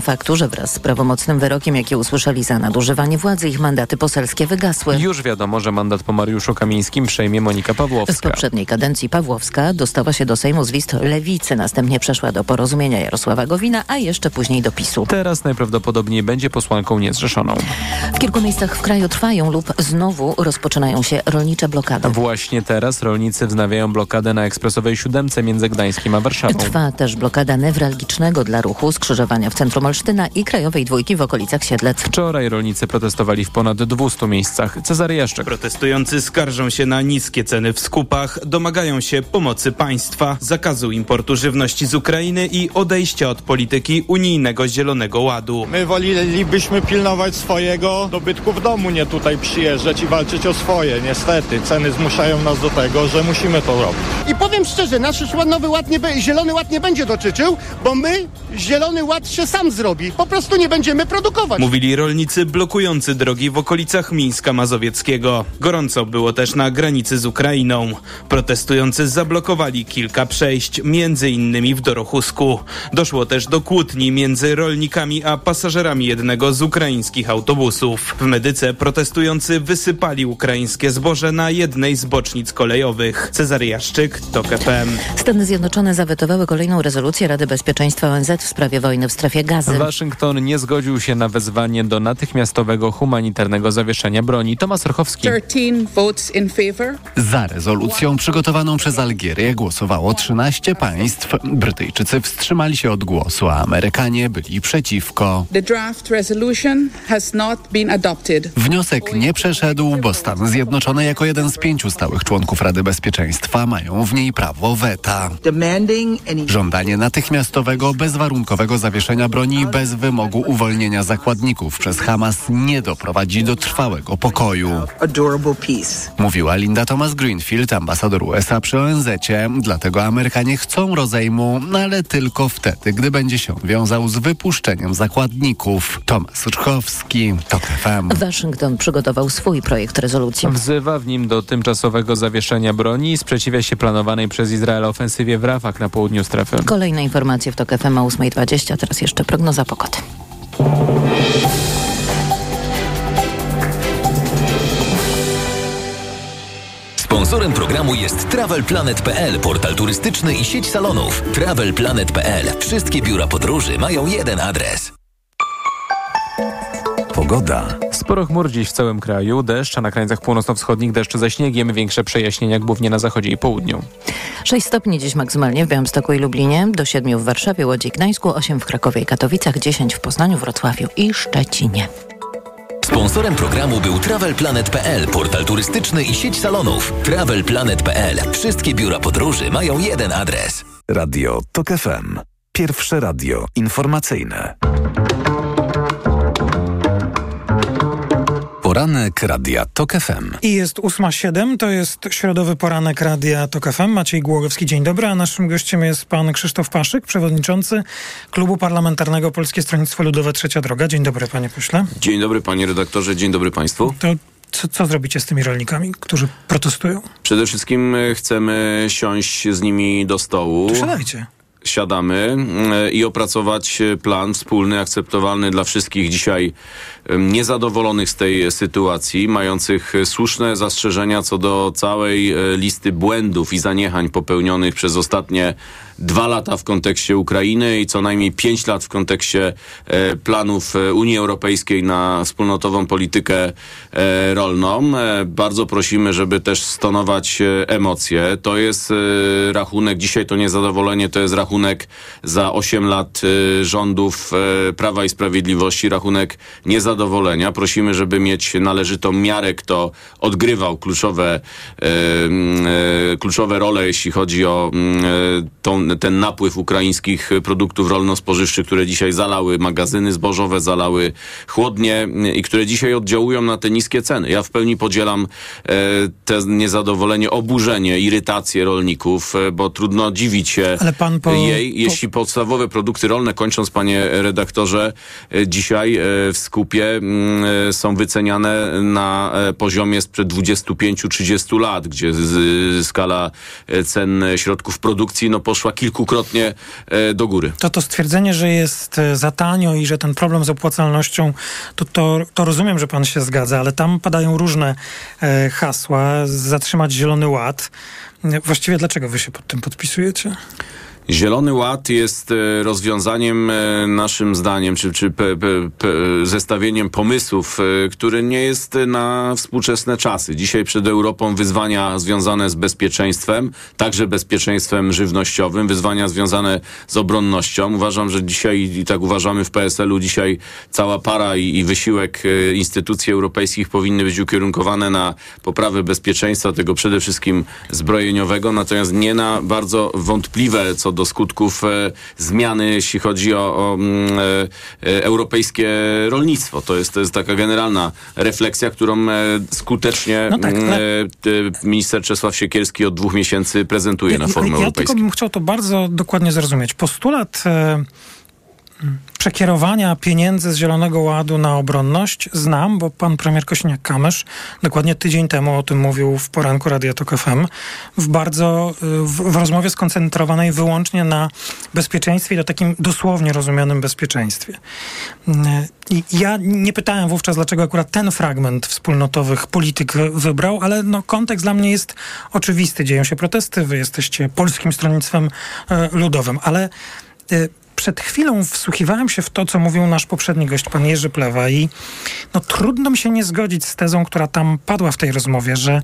faktu, że wraz z prawomocnym wyrokiem, jaki usłyszeli za nadużywanie władzy, ich mandaty poselskie wygasły. Już wiadomo, że mandat po Mariuszu Kamińskim przejmie Monika Pawłowska. W poprzedniej kadencji Pawłowska dostała się do Sejmu z list Lewicy, następnie przeszła do porozumienia Jarosława Gowina, a jeszcze później do PiSu. Teraz najprawdopodobniej będzie posłanką niezrzeszoną. W kilku miejscach w kraju trwają lub znowu rozpoczynają się rolnicze blokady. Właśnie teraz rolnicy wznawiają blokadę na ekspresowej siódemce między Gdańskiem a Warszawą. Trwa też blokada newralgicznego dla ruchu skrzyżowania w centrum Olsztyna i Krajowej Dwójki w okolicach Siedlec. Wczoraj rolnicy protestowali w ponad 200 miejscach. Cezary Jaszczek. Protestujący skarżą się na niskie ceny w skupach, domagają się pomocy państwa, zakazu importu żywności z Ukrainy i odejścia od polityki unijnego Zielonego Ładu. My wolelibyśmy pilnować swojego dobytku w domu, nie tutaj przyjeżdżać i walczyć o swoje. Niestety, ceny zmuszają nas do tego, że musimy to robić. I powiem szczerze, nasz nowy ład nie, zielony ład nie będzie dotyczył, bo my zielony ład się sam zrobi. Po prostu nie będziemy produkować. Mówili rolnicy blokujący drogi w okolicach Mińska Mazowieckiego. Gorąco było też na granicy z Ukrainą. Protestujący zablokowali kilka przejść, między innymi w Dorochusku. Doszło też do kłótni między rolnikami a pasażerami jednego z ukraińskich autobusów. W Medyce protestujący wysypali ukraińskie zboże na jednej z bocznic kolejowych. Cezary Jaszczyk, TOK FM. Stany Zjednoczone zawetowały kolejną rezolucję Rady Bezpieczeństwa ONZ w sprawie wojny w strefie gazy. Waszyngton nie zgodził się na wezwanie do natychmiastowego humanitarnego zawieszenia broni. Tomasz Rochowski. Za rezolucją przygotowaną przez Algierię głosowało 13 państw. Brytyjczycy wstrzymali się od głosu, a Amerykanie byli przeciwko. Wniosek nie przeszedł, bo Stany Zjednoczone jako jeden z pięciu stałych członków Rady Bezpieczeństwa mają w niej prawo weta. Żądanie natychmiastowego, bezwarunkowego zawieszenia broni bez wymogu uwolnienia zakładników przez Hamas nie doprowadzi do trwałego pokoju. Mówiła Linda Thomas Greenfield, ambasador USA przy ONZ. Dlatego Amerykanie chcą rozejmu, ale tylko wtedy, gdy będzie się wiązał z wypuszczeniem zakładników. Tomasz Rchowski, TOK FM. Waszyngton przygotował swój projekt rezolucji. Wzywa w nim do tymczasowego zawieszenia broni i sprzeciwia się planowanej przez Izrael ofensywie w Rafach na południu strefy. Kolejne informacje w TOK FM o 8.20, teraz jeszcze prognoza pogody. Sponsorem programu jest TravelPlanet.pl, portal turystyczny i sieć salonów. TravelPlanet.pl. Wszystkie biura podróży mają jeden adres. Pogoda. Sporo chmur dziś w całym kraju, deszcz, a na krańcach północno-wschodnich deszcz ze śniegiem, większe przejaśnienia głównie na zachodzie i południu. 6 stopni dziś maksymalnie w Białymstoku i Lublinie, do 7 w Warszawie, Łodzi i Gdańsku, 8 w Krakowie i Katowicach, 10 w Poznaniu, Wrocławiu i Szczecinie. Sponsorem programu był TravelPlanet.pl, portal turystyczny i sieć salonów. TravelPlanet.pl. Wszystkie biura podróży mają jeden adres. Radio TOK FM. Pierwsze radio informacyjne. Poranek Radia TOK FM. I jest 8.07, to jest środowy poranek Radia TOK FM. Maciej Głogowski, dzień dobry, a naszym gościem jest pan Krzysztof Paszyk, przewodniczący Klubu Parlamentarnego Polskie Stronnictwo Ludowe Trzecia Droga. Dzień dobry, panie pośle. Dzień dobry, panie redaktorze, dzień dobry państwu. To co, co, zrobicie z tymi rolnikami, którzy protestują? Przede wszystkim chcemy siąść z nimi do stołu. To siadajcie siadamy e, i opracować plan wspólny, akceptowalny dla wszystkich dzisiaj niezadowolonych z tej sytuacji, mających słuszne zastrzeżenia co do całej e, listy błędów i zaniechań popełnionych przez ostatnie dwa lata w kontekście Ukrainy i co najmniej pięć lat w kontekście e, planów e, Unii Europejskiej na wspólnotową politykę e, rolną. Bardzo prosimy, żeby też stonować emocje. To jest rachunek, dzisiaj to niezadowolenie, to jest rachunek za 8 lat rządów Prawa i Sprawiedliwości, rachunek niezadowolenia. Prosimy, żeby mieć należytą miarę, kto odgrywał kluczowe, kluczowe role, jeśli chodzi o tą ten napływ ukraińskich produktów rolno-spożywczych, które dzisiaj zalały magazyny zbożowe, zalały chłodnie i które dzisiaj oddziałują na te niskie ceny. Ja w pełni podzielam e, te niezadowolenie, oburzenie, irytację rolników, e, bo trudno dziwić się jej, to... jeśli podstawowe produkty rolne, kończąc panie redaktorze, e, dzisiaj w skupie mm, są wyceniane na poziomie sprzed 25-30 lat, gdzie skala cen środków produkcji no, poszła kilkukrotnie do góry. To to stwierdzenie, że jest za tanio i że ten problem z opłacalnością, to, to, to rozumiem, że pan się zgadza, ale tam padają różne hasła. Zatrzymać Zielony Ład. Właściwie dlaczego wy się pod tym podpisujecie? Zielony Ład jest e, rozwiązaniem e, naszym zdaniem, czy, czy zestawieniem pomysłów, e, który nie jest na współczesne czasy. Dzisiaj przed Europą wyzwania związane z bezpieczeństwem, także bezpieczeństwem żywnościowym, wyzwania związane z obronnością. Uważam, że dzisiaj, i tak uważamy w PSL-u, dzisiaj cała para i, i wysiłek instytucji europejskich powinny być ukierunkowane na poprawę bezpieczeństwa, tego przede wszystkim zbrojeniowego, natomiast nie na bardzo wątpliwe co do skutków e, zmiany, jeśli chodzi o, o mm, e, e, europejskie rolnictwo. To jest, to jest taka generalna refleksja, którą skutecznie no tak, mm, ale... Minister Czesław Siekierski od dwóch miesięcy prezentuje ja, na forum ja, europejskim. Ja tylko bym chciał to bardzo dokładnie zrozumieć. Postulat przekierowania pieniędzy z Zielonego Ładu na obronność znam, bo pan premier Kośniak-Kamysz dokładnie tydzień temu o tym mówił w poranku Radia Tok FM w bardzo, w, w rozmowie skoncentrowanej wyłącznie na bezpieczeństwie i takim dosłownie rozumianym bezpieczeństwie. I ja nie pytałem wówczas, dlaczego akurat ten fragment wspólnotowych polityk wybrał, ale no, kontekst dla mnie jest oczywisty. Dzieją się protesty, wy jesteście Polskim Stronnictwem e, Ludowym, ale przed chwilą wsłuchiwałem się w to, co mówił nasz poprzedni gość, pan Jerzy Plewa i no, trudno mi się nie zgodzić z tezą, która tam padła w tej rozmowie, że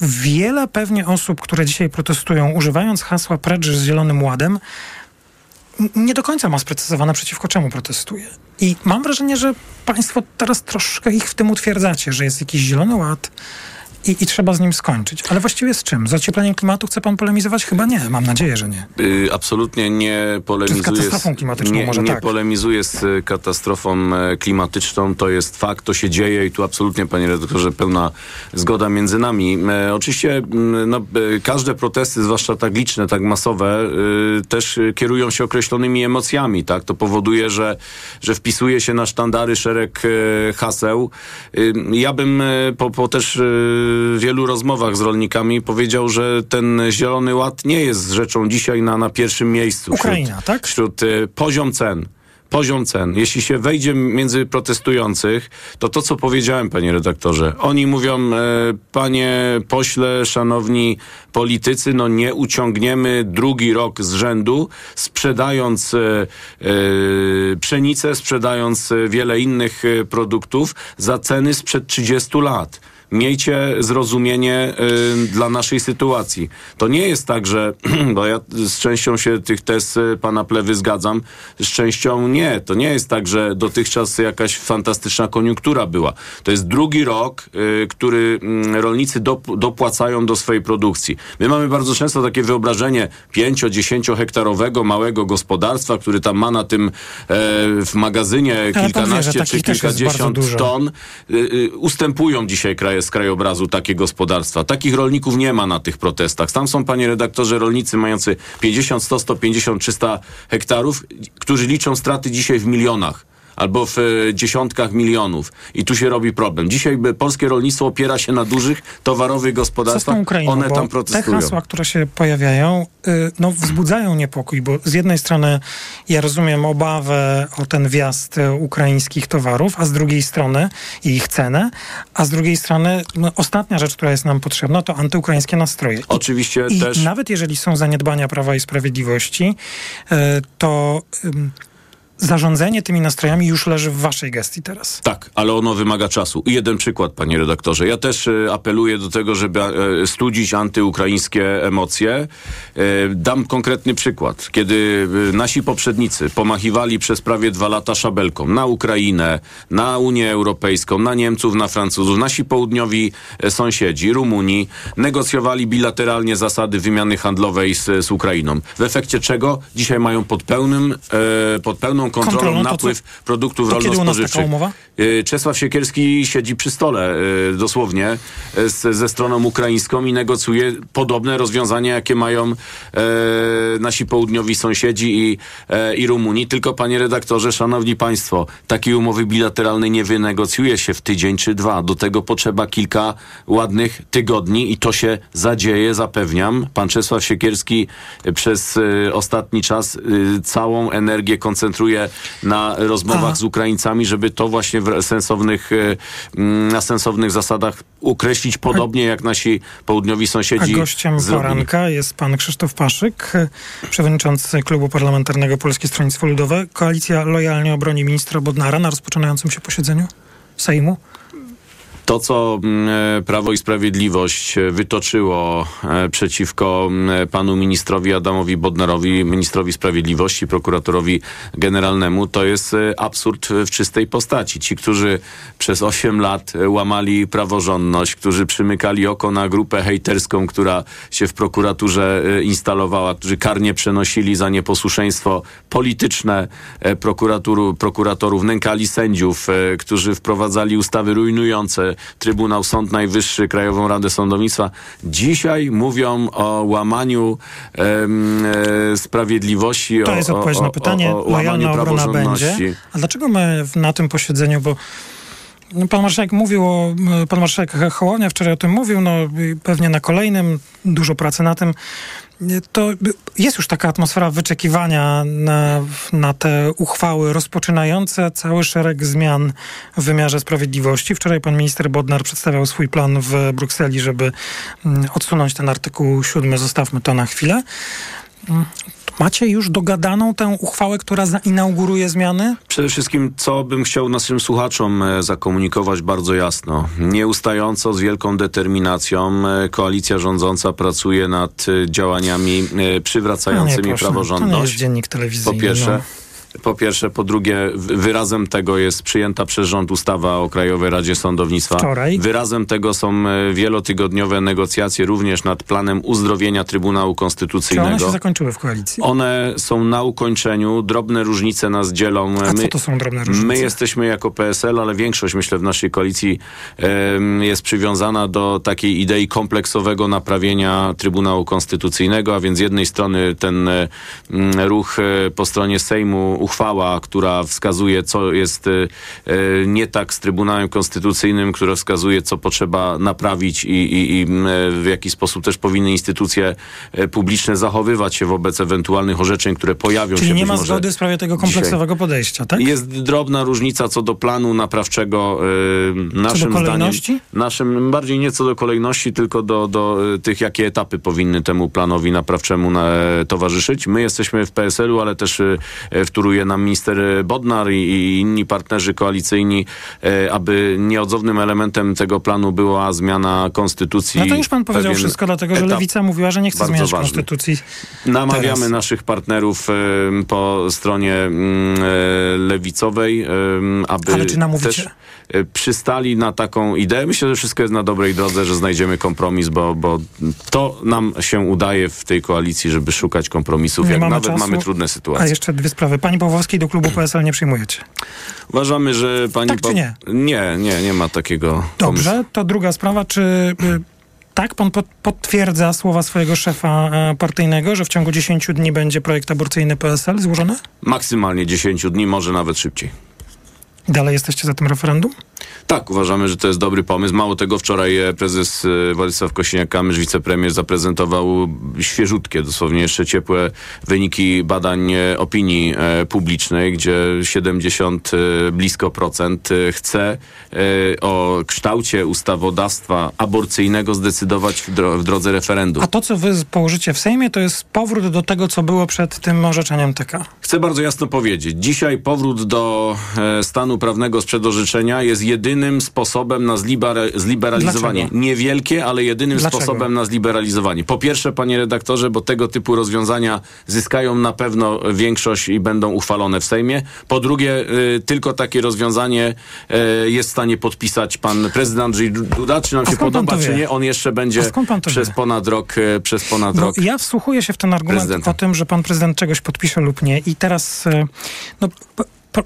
wiele pewnie osób, które dzisiaj protestują, używając hasła precz z Zielonym Ładem, nie do końca ma sprecyzowane przeciwko czemu protestuje. I mam wrażenie, że państwo teraz troszkę ich w tym utwierdzacie, że jest jakiś Zielony Ład, i, i, trzeba z nim skończyć. Ale właściwie z czym? Z ociepleniem klimatu chce pan polemizować? Chyba nie. Mam nadzieję, że nie. Yy, absolutnie nie polemizuję. Czy z katastrofą klimatyczną nie, może nie tak? polemizuję z e, katastrofą e, klimatyczną. To jest fakt, to się dzieje i tu absolutnie, panie redaktorze, pełna zgoda między nami. E, oczywiście no, e, każde protesty, zwłaszcza tak liczne, tak masowe, e, też kierują się określonymi emocjami. Tak? To powoduje, że, że wpisuje się na sztandary szereg e, haseł. ja bym po, po też wielu rozmowach z rolnikami powiedział, że ten Zielony Ład nie jest rzeczą dzisiaj na, na pierwszym miejscu. Ukraina, wśród, tak? Wśród y, poziom cen poziom cen. Jeśli się wejdzie między protestujących, to to, co powiedziałem, panie redaktorze, oni mówią, e, panie pośle, szanowni politycy, no nie uciągniemy drugi rok z rzędu, sprzedając e, e, pszenicę, sprzedając wiele innych e, produktów za ceny sprzed 30 lat miejcie zrozumienie y, dla naszej sytuacji. To nie jest tak, że, bo ja z częścią się tych tez y, pana Plewy zgadzam, z częścią nie. To nie jest tak, że dotychczas jakaś fantastyczna koniunktura była. To jest drugi rok, y, który y, rolnicy dop dopłacają do swojej produkcji. My mamy bardzo często takie wyobrażenie 5-10 hektarowego małego gospodarstwa, który tam ma na tym e, w magazynie kilkanaście wie, czy kilkadziesiąt ton. Ustępują dzisiaj kraje z krajobrazu takie gospodarstwa. Takich rolników nie ma na tych protestach. Tam są, panie redaktorze, rolnicy mający 50, 100, 150, 300 hektarów, którzy liczą straty dzisiaj w milionach albo w e, dziesiątkach milionów. I tu się robi problem. Dzisiaj polskie rolnictwo opiera się na dużych towarowych gospodarstwach. Ukrainą, One tam protestują. Te hasła, które się pojawiają, y, no, wzbudzają niepokój, bo z jednej strony ja rozumiem obawę o ten wjazd ukraińskich towarów, a z drugiej strony ich cenę, a z drugiej strony no, ostatnia rzecz, która jest nam potrzebna, to antyukraińskie nastroje. Oczywiście I też. nawet jeżeli są zaniedbania Prawa i Sprawiedliwości, to zarządzanie tymi nastrojami już leży w waszej gestii teraz. Tak, ale ono wymaga czasu. I jeden przykład, panie redaktorze. Ja też e, apeluję do tego, żeby e, studzić antyukraińskie emocje. E, dam konkretny przykład. Kiedy nasi poprzednicy pomachiwali przez prawie dwa lata szabelką na Ukrainę, na Unię Europejską, na Niemców, na Francuzów, nasi południowi sąsiedzi, Rumunii, negocjowali bilateralnie zasady wymiany handlowej z, z Ukrainą. W efekcie czego dzisiaj mają pod pełnym, pod pełną kontrolą, kontrolą napływ co, produktów rolno-spożywczych. Czesław Siekierski siedzi przy stole dosłownie z, ze stroną ukraińską i negocjuje podobne rozwiązania, jakie mają nasi południowi sąsiedzi i, i Rumuni. Tylko panie redaktorze, szanowni państwo, takiej umowy bilateralnej nie wynegocjuje się w tydzień czy dwa. Do tego potrzeba kilka ładnych tygodni i to się zadzieje, zapewniam. Pan Czesław Siekierski przez y, ostatni czas y, całą energię koncentruje na rozmowach z Ukraińcami, żeby to właśnie w sensownych, y, mm, na sensownych zasadach ukreślić podobnie jak nasi południowi sąsiedzi. A gościem zrobili. poranka jest pan Krzysztof Paszyk, przewodniczący Klubu Parlamentarnego Polskie Stronnictwo Ludowe. Koalicja lojalnie obroni ministra Bodnara na rozpoczynającym się posiedzeniu Sejmu. To, co mm, e, Prawo i Sprawiedliwość e, wytoczyło e, przeciwko mm, panu ministrowi Adamowi Bodnarowi, ministrowi sprawiedliwości, prokuratorowi generalnemu, to jest absurd w czystej postaci. Ci, którzy przez 8 lat łamali praworządność, którzy przymykali oko na grupę hejterską, która się w prokuraturze instalowała, którzy karnie przenosili za nieposłuszeństwo polityczne prokuratorów, nękali sędziów, którzy wprowadzali ustawy rujnujące Trybunał, Sąd Najwyższy, Krajową Radę Sądownictwa. Dzisiaj mówią o łamaniu e, sprawiedliwości. To jest odpowiedź na pytanie. O, o, o Lojalna obrona będzie. A dlaczego my na tym posiedzeniu, bo no, Pan marszałek mówił o, pan marszałek Hołownia wczoraj o tym mówił, no pewnie na kolejnym, dużo pracy na tym to jest już taka atmosfera wyczekiwania na, na te uchwały rozpoczynające cały szereg zmian w wymiarze sprawiedliwości. Wczoraj pan minister Bodnar przedstawiał swój plan w Brukseli, żeby mm, odsunąć ten artykuł 7. Zostawmy to na chwilę. Macie już dogadaną tę uchwałę, która zainauguruje zmiany? Przede wszystkim, co bym chciał naszym słuchaczom e, zakomunikować bardzo jasno. Nieustająco, z wielką determinacją e, koalicja rządząca pracuje nad e, działaniami przywracającymi no nie, praworządność. To nie jest dziennik telewizyjny. Po pierwsze. No. Po pierwsze, po drugie, wyrazem tego jest przyjęta przez rząd ustawa o Krajowej Radzie Sądownictwa. Wczoraj. Wyrazem tego są e, wielotygodniowe negocjacje również nad planem uzdrowienia Trybunału Konstytucyjnego. Czy one się zakończyły w koalicji? One są na ukończeniu. Drobne różnice nas dzielą. A my, co to są drobne różnice? My jesteśmy jako PSL, ale większość, myślę, w naszej koalicji jest przywiązana do takiej idei kompleksowego naprawienia Trybunału Konstytucyjnego, a więc z jednej strony ten ruch e, po stronie Sejmu uchwała, która wskazuje, co jest e, e, nie tak z Trybunałem Konstytucyjnym, która wskazuje, co potrzeba naprawić i, i, i w jaki sposób też powinny instytucje e, publiczne zachowywać się wobec ewentualnych orzeczeń, które pojawią Czyli się. nie ma zgody w sprawie tego kompleksowego dzisiaj. podejścia, tak? Jest drobna różnica co do planu naprawczego. Naszym co? Zdaniem, naszym, bardziej nie co do kolejności, tylko do, do tych, jakie etapy powinny temu planowi naprawczemu na, towarzyszyć. My jesteśmy w PSL-u, ale też w Turu sugeruje nam minister Bodnar i, inni partnerzy koalicyjni, e, aby nieodzownym elementem tego planu była zmiana konstytucji. No to już pan powiedział wszystko, dlatego że Lewica mówiła, że nie chce zmieniać ważny. konstytucji. Namawiamy teraz. naszych partnerów e, po stronie mm, e, lewicowej, aby Ale czy namówicie? też przystali na taką ideę. Myślę, że wszystko jest na dobrej drodze, że znajdziemy kompromis, bo, bo to nam się udaje w tej koalicji, żeby szukać kompromisów, nie jak mamy nawet czasu. mamy trudne sytuacje. A jeszcze dwie sprawy. Pani Pawłowskiej do klubu PSL nie przyjmujecie? Uważamy, że pani... Tak czy nie? Nie, nie, nie ma takiego Dobrze, pomysłu. to druga sprawa. Czy... Y, tak, pan potwierdza słowa swojego szefa e, partyjnego, że w ciągu 10 dni będzie projekt aborcyjny PSL złożony? Maksymalnie 10 dni, może nawet szybciej. Dalej jesteście za tym referendum? Tak, uważamy, że to jest dobry pomysł. Mało tego, wczoraj e, prezes e, Władysław Kosiniak-Kamysz, wicepremier, zaprezentował świeżutkie, dosłownie jeszcze ciepłe wyniki badań e, opinii publicznej, gdzie 70 blisko procent chce o kształcie ustawodawstwa aborcyjnego zdecydować w, dro w drodze referendum. A to, co wy położycie w Sejmie, to jest powrót do tego, co było przed tym orzeczeniem TK. Chcę bardzo jasno powiedzieć. Dzisiaj powrót do stanu prawnego sprzed orzeczenia jest jedynym sposobem na zliber- zliberalizowanie. Dlaczego? Niewielkie, ale jedynym Dlaczego? sposobem na zliberalizowanie. Po pierwsze, panie redaktorze, bo tego typu rozwiązania zyskają na pewno większość i będą uchwalone w Sejmie. Po drugie, y, tylko takie rozwiązanie y, jest w stanie podpisać pan prezydent Andrzej Duda. Czy nam się podoba, czy nie? On jeszcze będzie to przez ponad rok, y, przez ponad Bo rok. ja wsłuchuję się w ten argument prezydenta. o tym, że pan prezydent czegoś podpisze lub nie i teraz, no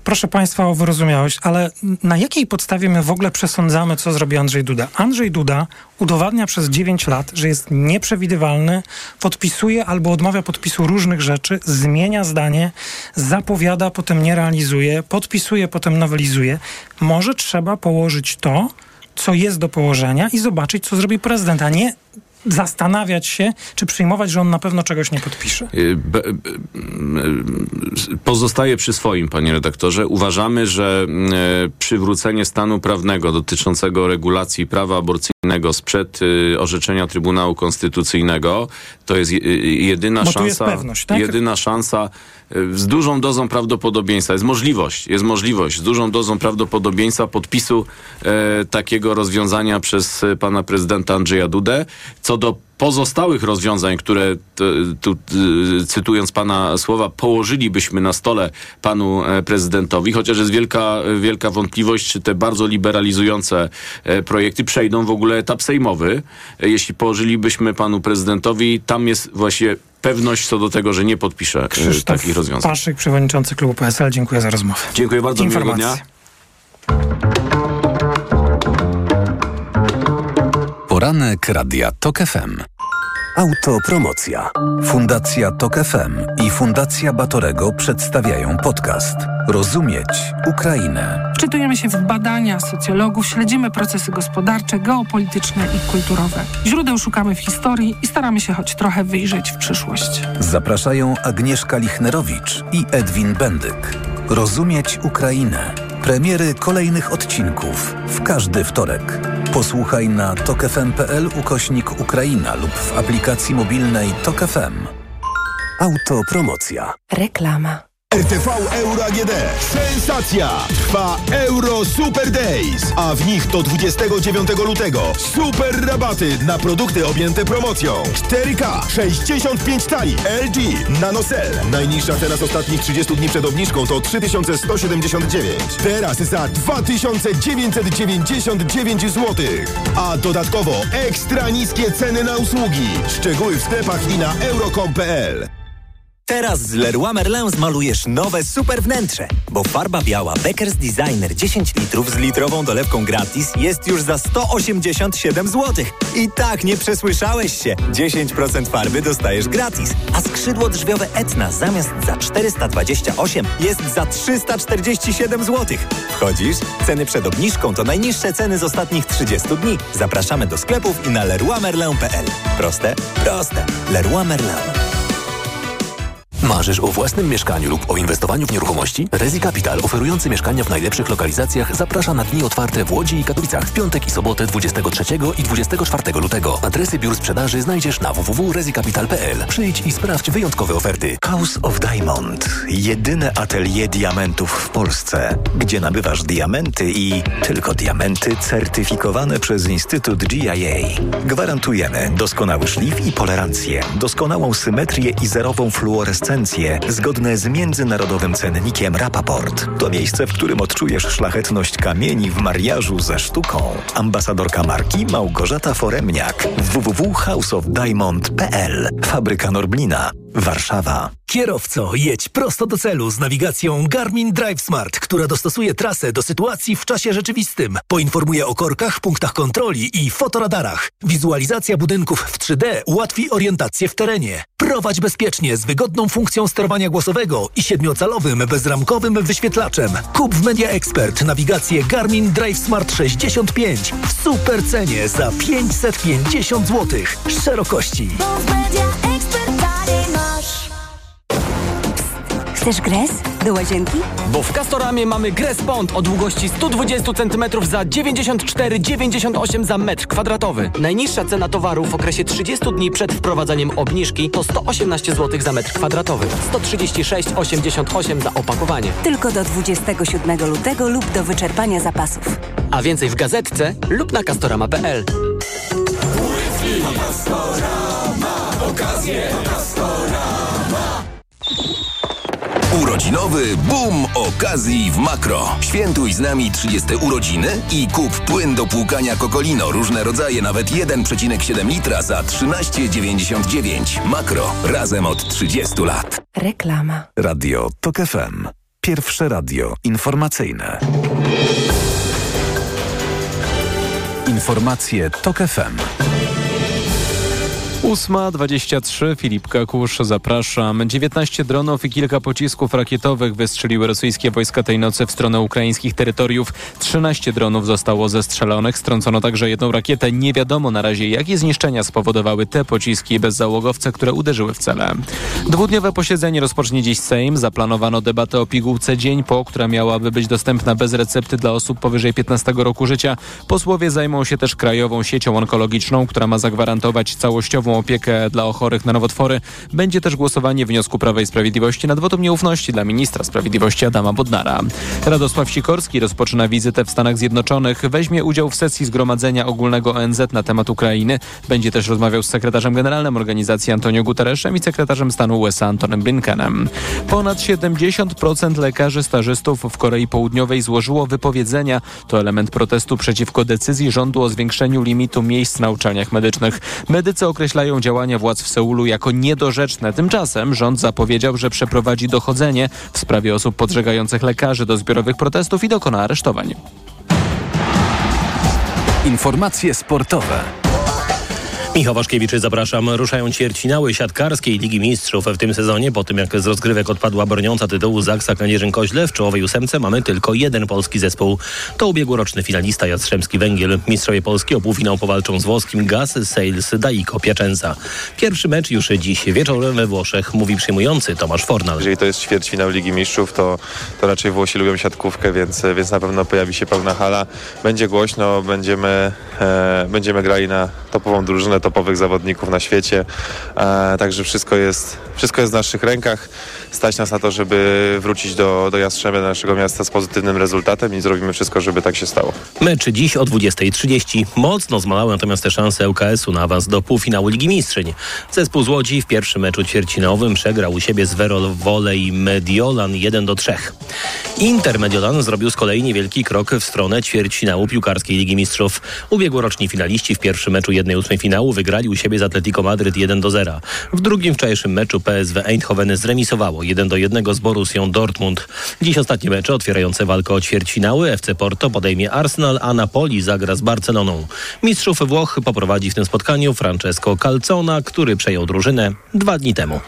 proszę państwa o wyrozumiałość, ale na jakiej podstawie my w ogóle przesądzamy, co zrobi Andrzej Duda? Andrzej Duda udowadnia przez 9 lat, że jest nieprzewidywalny, podpisuje albo odmawia podpisu różnych rzeczy, zmienia zdanie, zapowiada, potem nie realizuje, podpisuje, potem nowelizuje. Może trzeba położyć to, co jest do położenia i zobaczyć, co zrobi prezydent, a nie zastanawiać się, czy przyjmować, że on na pewno czegoś nie podpisze. Y, be- mm, Pozostaje przy swoim, panie redaktorze. Uważamy, że przywrócenie stanu prawnego dotyczącego regulacji prawa aborcyjnego sprzed y, orzeczenia Trybunału Konstytucyjnego to jest je- y, jedyna Bo tu jest szansa. pewność, tak? Jedyna szansa y, z dużą dozą prawdopodobieństwa. Jest możliwość, jest możliwość z dużą dozą prawdopodobieństwa podpisu e, takiego rozwiązania przez e, pana prezydenta Andrzeja Dudę. Co do pozostałych rozwiązań, które t, tu, y, cytując pana słowa, położylibyśmy na stole panu e, prezydentowi, chociaż jest wielka, wielka wątpliwość, czy te bardzo liberalizujące e, projekty przejdą w ogóle etap sejmowy. E, Jeśli położylibyśmy panu prezydentowi, tam jest właśnie pewność co do tego, że nie podpisze e, Krzysztof takich rozwiązań. Paszyk, przewodniczący klubu PSL, dziękuję za rozmowę. Dziękuję bardzo. Informacje. Poranek Radia TOK FM. Autopromocja. Fundacja TOK FM i Fundacja Batorego przedstawiają podcast Rozumieć Ukrainę. Wczytujemy się w badania socjologów, śledzimy procesy gospodarcze, geopolityczne i kulturowe. Źródeł szukamy w historii i staramy się choć trochę wyjrzeć w przyszłość. Zapraszają Agnieszka Lichnerowicz i Edwin Bendyk. Rozumieć Ukrainę. Premiery kolejnych odcinków w każdy wtorek. Posłuchaj na tokefm.pl ukośnik Ukraina lub w aplikacji mobilnej Tok FM. Autopromocja. Reklama. RTV Euro AGD. Sensacja! Trwa Euro Super Days, a w nich do 29 lutego super rabaty na produkty objęte promocją. 4K, 65 cali, LG, NanoCell. Najniższa cena z ostatnich 30 dni przed obniżką to 3179. Teraz za 2999 zł. A dodatkowo ekstra niskie ceny na usługi. Szczegóły w sklepach i na euro.com.pl. Teraz z Leroy Merlin zmalujesz nowe super wnętrze, bo farba biała Beckers Designer 10 litrów z litrową dolewką gratis jest już za 187 zł. I tak nie przesłyszałeś się. 10% farby dostajesz gratis, a skrzydło drzwiowe Etna zamiast za 428 jest za 347 zł. Wchodzisz? Ceny przed obniżką to najniższe ceny z ostatnich 30 dni. Zapraszamy do sklepów i na leroymerlin.pl. Proste? Proste. Leroy Merlin. Marzysz o własnym mieszkaniu lub o inwestowaniu w nieruchomości? Rezi Capital, oferujący mieszkania w najlepszych lokalizacjach, zaprasza na dni otwarte w Łodzi i Katowicach w piątek i sobotę 23 i 24 lutego. Adresy biur sprzedaży znajdziesz na www.rezicapital.pl. Przyjdź i sprawdź wyjątkowe oferty. House of Diamond. Jedyne atelier diamentów w Polsce, gdzie nabywasz diamenty i tylko diamenty certyfikowane przez Instytut GIA. Gwarantujemy doskonały szlif i polerancję, doskonałą symetrię i zerową fluorescencję zgodne z międzynarodowym cennikiem Rapaport. To miejsce, w którym odczujesz szlachetność kamieni w mariażu ze sztuką. Ambasadorka marki Małgorzata Foremniak. www.houseofdiamond.pl Fabryka Norblina. Warszawa. Kierowco, jedź prosto do celu z nawigacją Garmin Drive Smart, która dostosuje trasę do sytuacji w czasie rzeczywistym. Poinformuje o korkach, punktach kontroli i fotoradarach. Wizualizacja budynków w 3D ułatwi orientację w terenie. Prowadź bezpiecznie z wygodną funkcją sterowania głosowego i siedmiocalowym bezramkowym wyświetlaczem. Kup w Media Expert nawigację Garmin Drive Smart 65 w super cenie za 550 zł. Szerokości. Chcesz gres? Do łazienki? Bo w Castoramie mamy Gres Pond o długości 120 cm za 94,98 za metr kwadratowy. Najniższa cena towaru w okresie 30 dni przed wprowadzaniem obniżki to 118 zł za metr kwadratowy. 136,88 za opakowanie. Tylko do 27 lutego lub do wyczerpania zapasów. A więcej w gazetce lub na castorama.pl. Urodzinowy boom okazji w Makro. Świętuj z nami 30 urodziny i kup płyn do płukania Kokolino. Różne rodzaje, nawet 1,7 litra za 13,99. Makro. Razem od 30 lat. Reklama. Radio TOK FM. Pierwsze radio informacyjne. Informacje TOK FM. 8.23, Filip Kakusz, zapraszam. 19 dronów i kilka pocisków rakietowych wystrzeliły rosyjskie wojska tej nocy w stronę ukraińskich terytoriów. 13 dronów zostało zestrzelonych, strącono także jedną rakietę. Nie wiadomo na razie, jakie zniszczenia spowodowały te pociski bezzałogowce, które uderzyły w cele. Dwudniowe posiedzenie rozpocznie dziś Sejm. Zaplanowano debatę o pigułce dzień po, która miałaby być dostępna bez recepty dla osób powyżej 15 roku życia. Posłowie zajmą się też krajową siecią onkologiczną, która ma zagwarantować całościową opiekę dla chorych na nowotwory. Będzie też głosowanie wniosku Prawa i Sprawiedliwości nad wotum nieufności dla ministra sprawiedliwości Adama Bodnara. Radosław Sikorski rozpoczyna wizytę w Stanach Zjednoczonych. Weźmie udział w sesji Zgromadzenia Ogólnego ONZ na temat Ukrainy. Będzie też rozmawiał z sekretarzem generalnym organizacji Antonio Guterresem i sekretarzem stanu USA Antonem Blinkenem. Ponad 70% lekarzy stażystów w Korei Południowej złożyło wypowiedzenia. To element protestu przeciwko decyzji rządu o zwiększeniu limitu miejsc na uczelniach medycznych. Medycy określają działania władz w Seulu jako niedorzeczne. Tymczasem rząd zapowiedział, że przeprowadzi dochodzenie w sprawie osób podżegających lekarzy do zbiorowych protestów i dokona aresztowań. Informacje sportowe. Michał Waszkiewicz, zapraszam. Ruszają ćwierćfinały siatkarskiej Ligi Mistrzów w tym sezonie. Po tym jak z rozgrywek odpadła broniąca tytułu Zaksa Kędzierzyn-Koźle, w czołowej ósemce mamy tylko jeden polski zespół. To ubiegłoroczny finalista Jastrzębski Węgiel. Mistrzowie Polski o półfinał powalczą z włoskim Gas Sales Daiko Piacenza. Pierwszy mecz już dziś wieczorem we Włoszech, mówi przyjmujący Tomasz Fornal. Jeżeli to jest ćwierćfinał Ligi Mistrzów, to, to raczej Włosi lubią siatkówkę, więc, więc na pewno pojawi się pełna hala. Będzie głośno, będziemy, e, będziemy grali na topową drużynę, topowych zawodników na świecie. E, także wszystko jest, wszystko jest w naszych rękach. Stać nas na to, żeby wrócić do, do Jastrzębia, do naszego miasta z pozytywnym rezultatem i zrobimy wszystko, żeby tak się stało. Mecz dziś o 20.30. Mocno zmalały natomiast te szanse ŁKS-u na awans do półfinału Ligi Mistrzyń. Zespół z Łodzi w pierwszym meczu ćwiercinowym przegrał u siebie z Werol Wolej Mediolan 1 do 3. Inter Mediolan zrobił z kolei niewielki krok w stronę ćwierćfinału piłkarskiej Ligi Mistrzów. Ubiegłoroczni finaliści w pierwszym meczu 1-8 finału wygrali u siebie z Atletico Madryt 1 do 0. W drugim wczorajszym meczu PSW Eindhoven zremisowało 1 do 1 z Borussią Dortmund. Dziś ostatnie mecze otwierające walkę o ćwierćfinały. FC Porto podejmie Arsenal, a Napoli zagra z Barceloną. Mistrzów Włoch poprowadzi w tym spotkaniu Francesco Calzona, który przejął drużynę dwa dni temu.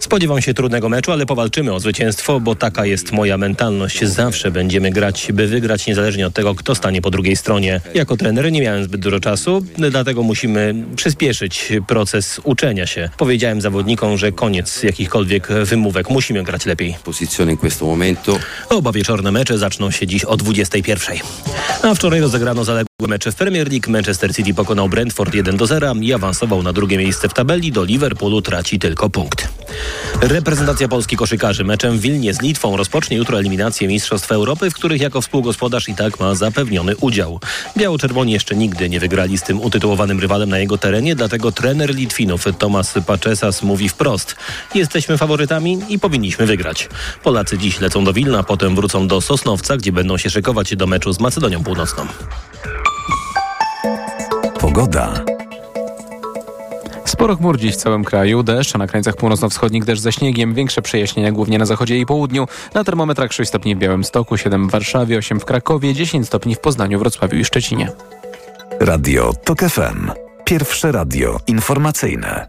Spodziewam się trudnego meczu, ale powalczymy o zwycięstwo, bo taka jest moja mentalność. Zawsze będziemy grać, by wygrać, niezależnie od tego, kto stanie po drugiej stronie. Jako trener nie miałem zbyt dużo czasu, dlatego musimy przyspieszyć proces uczenia się. Powiedziałem zawodnikom, że koniec jakichkolwiek wymówek. Musimy grać lepiej. Oba wieczorne mecze zaczną się dziś o 21. A wczoraj rozegrano zaległe mecze w Premier League. Manchester City pokonał Brentford 1 do 0 i awansował na drugie miejsce w tabeli. Do Liverpoolu traci tylko punkt. Reprezentacja Polski koszykarzy meczem w Wilnie z Litwą rozpocznie jutro eliminację Mistrzostw Europy, w których jako współgospodarz i tak ma zapewniony udział. Biało-czerwoni jeszcze nigdy nie wygrali z tym utytułowanym rywalem na jego terenie, dlatego trener Litwinów Tomas Paczesas mówi wprost. Jesteśmy faworytami i powinniśmy wygrać. Polacy dziś lecą do Wilna, potem wrócą do Sosnowca, gdzie będą się szykować do meczu z Macedonią Północną. Pogoda. Sporo chmur dziś w całym kraju, deszcz, a na krańcach północno-wschodnich deszcz ze śniegiem, większe przejaśnienia głównie na zachodzie i południu. Na termometrach 6 stopni w Białymstoku, 7 w Warszawie, 8 w Krakowie, 10 stopni w Poznaniu, Wrocławiu i Szczecinie. Radio TOK FM. Pierwsze radio informacyjne.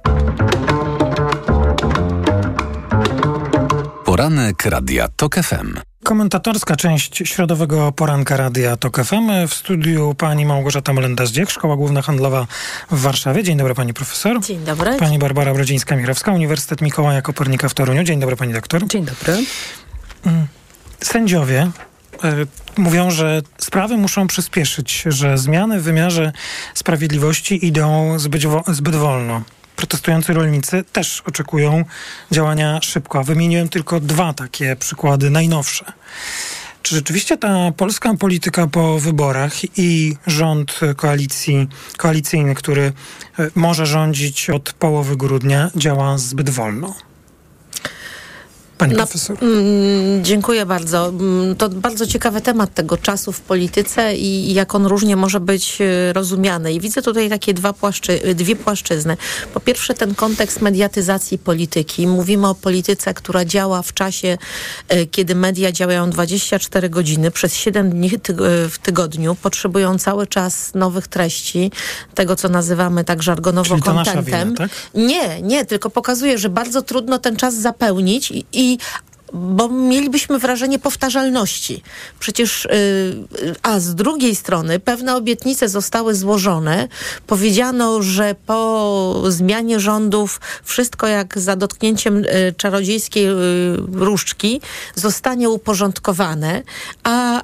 Poranek Radia TOK FM. Komentatorska część środowego poranka Radia TOK FM. W studiu pani Małgorzata Molenda-Zdziech, Szkoła Główna Handlowa w Warszawie. Dzień dobry pani profesor. Dzień dobry. Pani Barbara Brodzińska-Mirowska, Uniwersytet Mikołaja Kopernika w Toruniu. Dzień dobry pani doktor. Dzień dobry. Sędziowie y, mówią, że sprawy muszą przyspieszyć, że zmiany w wymiarze sprawiedliwości idą zbyt, wo- zbyt wolno. Protestujący rolnicy też oczekują działania szybko. A Wymieniłem tylko dwa takie przykłady najnowsze. Czy rzeczywiście ta polska polityka po wyborach i rząd koalicji, koalicyjny, który e, może rządzić od połowy grudnia, działa zbyt wolno? Pani No, profesor. mm, dziękuję bardzo. Mm, To bardzo ciekawy temat tego czasu w polityce i, jak on różnie może być e, rozumiany. I widzę tutaj takie dwa płaszczy, e, dwie płaszczyzny. Po pierwsze ten kontekst mediatyzacji polityki. Mówimy o polityce, która działa w czasie, e, kiedy media działają 24 godziny przez 7 dni w tygodniu. Potrzebują cały czas nowych treści, tego co nazywamy tak żargonowo Czyli contentem. wina, tak? Nie, nie, tylko pokazuje, że bardzo trudno ten czas zapełnić i, i qui bo mielibyśmy wrażenie powtarzalności. Przecież, yy, a z drugiej strony pewne obietnice zostały złożone. Powiedziano, że po zmianie rządów wszystko jak za dotknięciem y, czarodziejskiej y, różdżki zostanie uporządkowane, a y,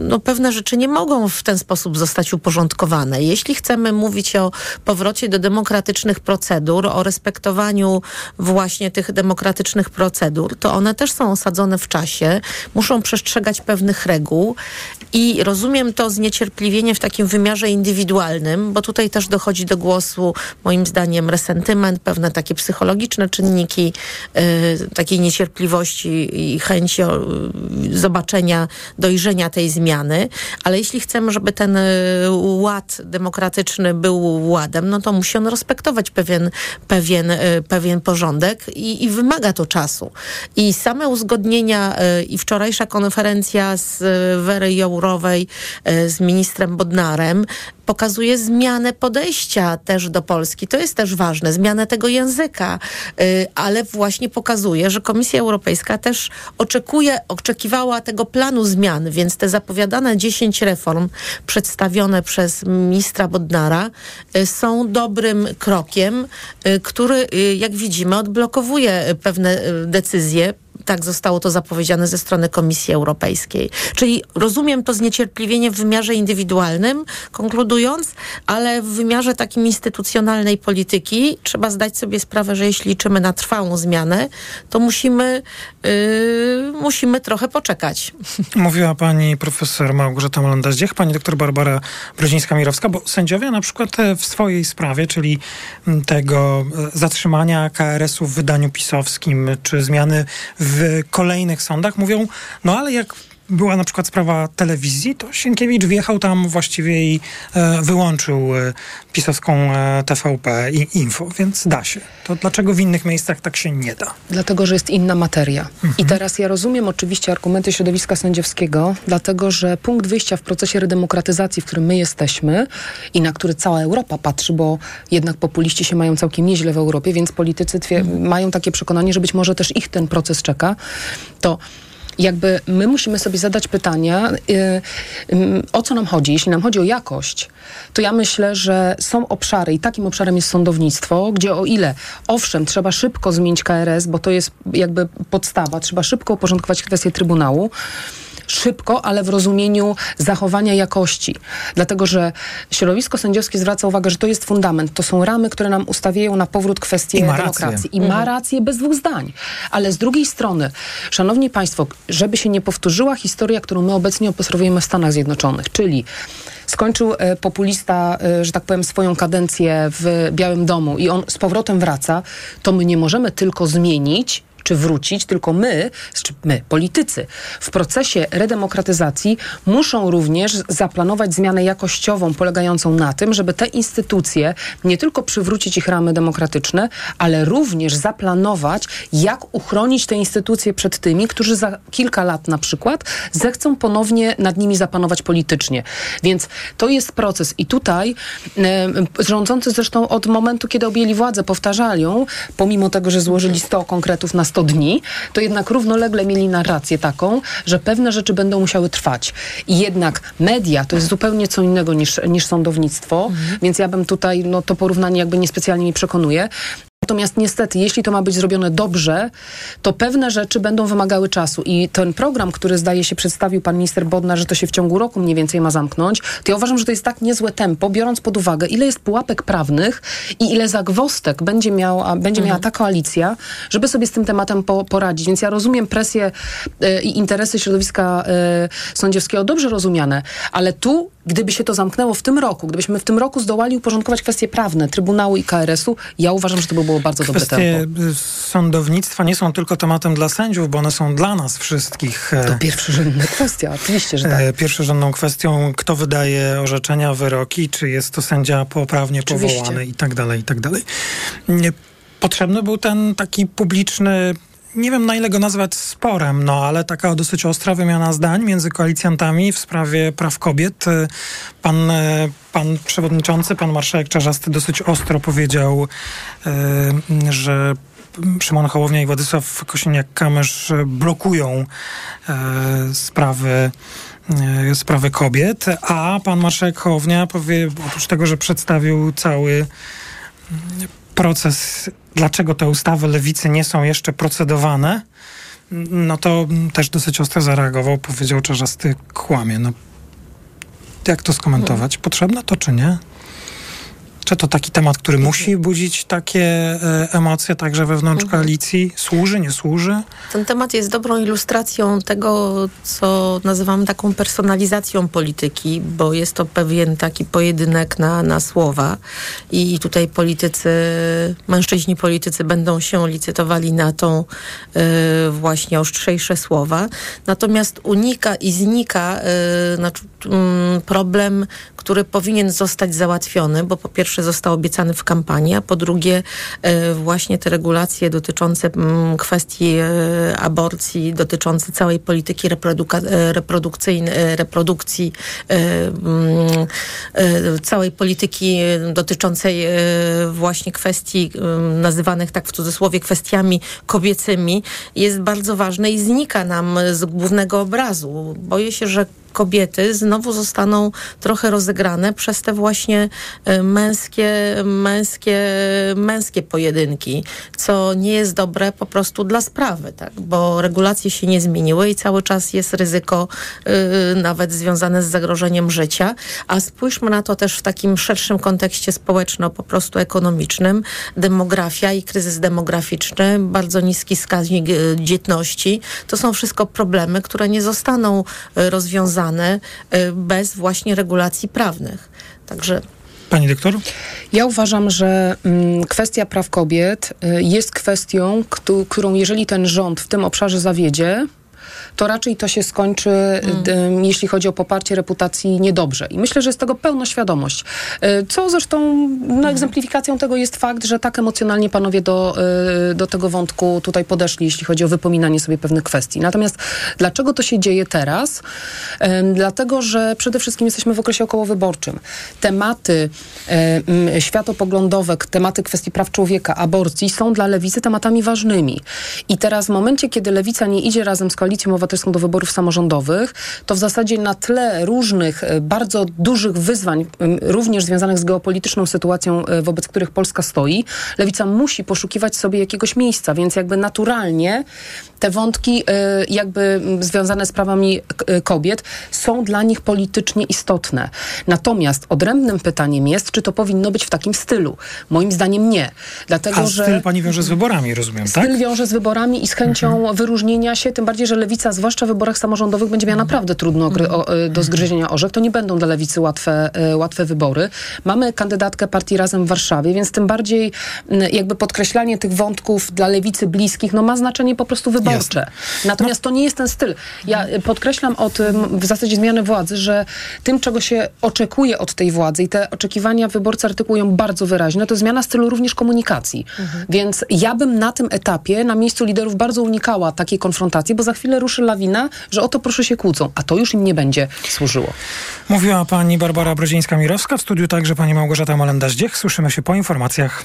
no, pewne rzeczy nie mogą w ten sposób zostać uporządkowane. Jeśli chcemy mówić o powrocie do demokratycznych procedur, o respektowaniu właśnie tych demokratycznych procedur, to one też są osadzone w czasie, muszą przestrzegać pewnych reguł i rozumiem to zniecierpliwienie w takim wymiarze indywidualnym, bo tutaj też dochodzi do głosu moim zdaniem resentyment, pewne takie psychologiczne czynniki y, takiej niecierpliwości i chęci o, y, zobaczenia, dojrzenia tej zmiany, ale jeśli chcemy, żeby ten y, ład demokratyczny był ładem, no to musi on respektować pewien, pewien, y, pewien porządek i, i wymaga to czasu. I same uzgodnienia y, i wczorajsza konferencja z y, Wery Jourowej y, z ministrem Bodnarem pokazuje zmianę podejścia też do Polski. To jest też ważne, zmianę tego języka, y, ale właśnie pokazuje, że Komisja Europejska też oczekuje, oczekiwała tego planu zmian, więc te zapowiadane 10 reform przedstawione przez ministra Bodnara y, są dobrym krokiem, y, który, jak widzimy, odblokowuje pewne decyzje, tak zostało to zapowiedziane ze strony Komisji Europejskiej. Czyli rozumiem to zniecierpliwienie w wymiarze indywidualnym, konkludując, ale w wymiarze takim instytucjonalnej polityki trzeba zdać sobie sprawę, że jeśli liczymy na trwałą zmianę, to musimy, yy, musimy trochę poczekać. Mówiła pani profesor Małgorzata Malanda-Zdziech, pani doktor Barbara Brudzińska-Mirowska, bo sędziowie na przykład e, w swojej sprawie, czyli m, tego e, zatrzymania KRS-u w wydaniu pisowskim, czy zmiany w kolejnych sądach, mówią, no ale jak była na przykład sprawa telewizji, to Sienkiewicz wjechał tam właściwie i e, wyłączył e, pisowską e, TVP i Info, więc da się. To dlaczego w innych miejscach tak się nie da? Dlatego, że jest inna materia. I teraz ja rozumiem oczywiście argumenty środowiska sędziowskiego, dlatego że punkt wyjścia w procesie redemokratyzacji, w którym my jesteśmy i na który cała Europa patrzy, bo jednak populiści się mają całkiem nieźle w Europie, więc politycy twier- mają takie przekonanie, że być może też ich ten proces czeka, to jakby my musimy sobie zadać pytania, y, y, o co nam chodzi. Jeśli nam chodzi o jakość, to ja myślę, że są obszary i takim obszarem jest sądownictwo, gdzie o ile, owszem, trzeba szybko zmienić KRS, bo to jest jakby podstawa, trzeba szybko uporządkować kwestię Trybunału, szybko, ale w rozumieniu zachowania jakości. Dlatego, że środowisko sędziowskie zwraca uwagę, że to jest fundament, to są ramy, które nam ustawiają na powrót kwestie I demokracji. rację. I ma Mhm. rację bez dwóch zdań. Ale z drugiej strony, szanowni państwo, żeby się nie powtórzyła historia, którą my obecnie obserwujemy w Stanach Zjednoczonych, czyli skończył e, populista, e, że tak powiem, swoją kadencję w Białym Domu i on z powrotem wraca, to my nie możemy tylko zmienić czy wrócić, tylko my, my, politycy, w procesie redemokratyzacji muszą również zaplanować zmianę jakościową polegającą na tym, żeby te instytucje nie tylko przywrócić ich ramy demokratyczne, ale również zaplanować, jak uchronić te instytucje przed tymi, którzy za kilka lat na przykład zechcą ponownie nad nimi zapanować politycznie. Więc to jest proces i tutaj e, rządzący zresztą od momentu, kiedy objęli władzę, powtarzali ją, pomimo tego, że złożyli 100 konkretów na 100 dni, to jednak równolegle mieli narrację taką, że pewne rzeczy będą musiały trwać. I jednak media to jest zupełnie co innego niż, niż sądownictwo, więc ja bym tutaj, no to porównanie jakby niespecjalnie mi przekonuje. Natomiast niestety, jeśli to ma być zrobione dobrze, to pewne rzeczy będą wymagały czasu. I ten program, który zdaje się przedstawił pan minister Bodnar, że to się w ciągu roku mniej więcej ma zamknąć, to ja uważam, że to jest tak niezłe tempo, biorąc pod uwagę, ile jest pułapek prawnych i ile zagwostek będzie miała, będzie miała ta koalicja, żeby sobie z tym tematem po, poradzić. Więc ja rozumiem presję e, i interesy środowiska e, sądziowskiego, dobrze rozumiane, ale tu, gdyby się to zamknęło w tym roku, gdybyśmy w tym roku zdołali uporządkować kwestie prawne Trybunału i KRS-u, ja uważam, że to by było bardzo dobre Kwestie tempo. sądownictwa nie są tylko tematem dla sędziów, bo one są dla nas wszystkich. e, To pierwszorzędna kwestia, oczywiście, że tak. E, Pierwszorzędną kwestią, kto wydaje orzeczenia, wyroki, czy jest to sędzia poprawnie Oczywiście. powołany i tak dalej, i tak dalej. Nie, Potrzebny był ten taki publiczny, nie wiem na ile go nazwać sporem, no ale taka dosyć ostra wymiana zdań między koalicjantami w sprawie praw kobiet. Pan, e, pan przewodniczący, pan marszałek Czarzasty dosyć ostro powiedział, e, że Szymon Hołownia i Władysław Kosiniak-Kamysz blokują e, sprawy sprawy kobiet, a pan marszałek Hołownia powie, oprócz tego, że przedstawił cały proces, dlaczego te ustawy lewicy nie są jeszcze procedowane, no to też dosyć ostro zareagował, powiedział Czarzasty kłamie. No, jak to skomentować? Potrzebne to czy nie? Czy to taki temat, który musi budzić takie e, emocje także wewnątrz koalicji? Służy, nie służy? Ten temat jest dobrą ilustracją tego, co nazywamy taką personalizacją polityki, bo jest to pewien taki pojedynek na, na słowa i tutaj politycy, mężczyźni politycy będą się licytowali na tą y, właśnie ostrzejsze słowa. Natomiast unika i znika y, znaczy, mm, problem, który powinien zostać załatwiony, bo po pierwsze został obiecany w kampanii, a po drugie y, właśnie te regulacje dotyczące mm, kwestii y, aborcji, dotyczące całej polityki e, reprodukcyjnej, e, reprodukcji, e, mm, e, całej polityki dotyczącej e, właśnie kwestii e, nazywanych tak w cudzysłowie kwestiami kobiecymi jest bardzo ważne i znika nam z głównego obrazu. Boję się, że kobiety znowu zostaną trochę rozegrane przez te właśnie e, męskie, męskie, męskie pojedynki, co nie jest dobre po prostu dla sprawy, tak? bo regulacje się nie zmieniły i cały czas jest ryzyko y, nawet związane z zagrożeniem życia, a spójrzmy na to też w takim szerszym kontekście społeczno, po prostu ekonomicznym. Demografia i kryzys demograficzny, bardzo niski wskaźnik y, dzietności, to są wszystko problemy, które nie zostaną rozwiązane y, bez właśnie regulacji prawnych. Także Pani doktor? Ja uważam, że mm, kwestia praw kobiet y, jest kwestią, któ- którą jeżeli ten rząd w tym obszarze zawiedzie, to raczej to się skończy, ym, jeśli chodzi o poparcie reputacji, niedobrze. I myślę, że jest tego pełna świadomość. Y, Co zresztą no, egzemplifikacją tego jest fakt, że tak emocjonalnie panowie do, y, do tego wątku tutaj podeszli, jeśli chodzi o wypominanie sobie pewnych kwestii. Natomiast dlaczego to się dzieje teraz? Ym, Dlatego, że przede wszystkim jesteśmy w okresie okołowyborczym. Tematy em, światopoglądowe, tematy kwestii praw człowieka, aborcji są dla lewicy tematami ważnymi. I teraz w momencie, kiedy lewica nie idzie razem z Koalicją Obywatelską do wyborów samorządowych, to w zasadzie na tle różnych, e, bardzo dużych wyzwań, również związanych z geopolityczną sytuacją, e, wobec których Polska stoi, lewica musi poszukiwać sobie jakiegoś miejsca, więc jakby naturalnie te wątki e, jakby związane z prawami e, kobiet są dla nich politycznie istotne. Natomiast odrębnym pytaniem jest, czy to powinno być w takim stylu. Moim zdaniem nie. Dlatego, A że... styl pani wiąże z wyborami, rozumiem, tak? Styl wiąże z wyborami i z chęcią wyróżnienia się, tym bardziej, że lewica, zwłaszcza w wyborach samorządowych, będzie miała naprawdę trudno o, y, do zgryzienia orzech. To nie będą dla lewicy łatwe, y, łatwe wybory. Mamy kandydatkę partii Razem w Warszawie, więc tym bardziej y, jakby podkreślanie tych wątków dla lewicy bliskich, no ma znaczenie po prostu wyborcze. Natomiast to nie jest ten styl. Ja podkreślam od y, w zasadzie zmiany władzy, że tym, czego się oczekuje od tej władzy i te oczekiwania wyborcy artykułują bardzo wyraźnie, to zmiana stylu również komunikacji. Więc ja bym na tym etapie, na miejscu liderów bardzo unikała takiej konfrontacji, bo za chwilę ruszy lawina, że o to proszę się kłócą, a to już im nie będzie służyło. Mówiła pani Barbara Brodzińska-Mirowska, w studiu także pani Małgorzata Malenda-Zdziech. Słyszymy się po informacjach.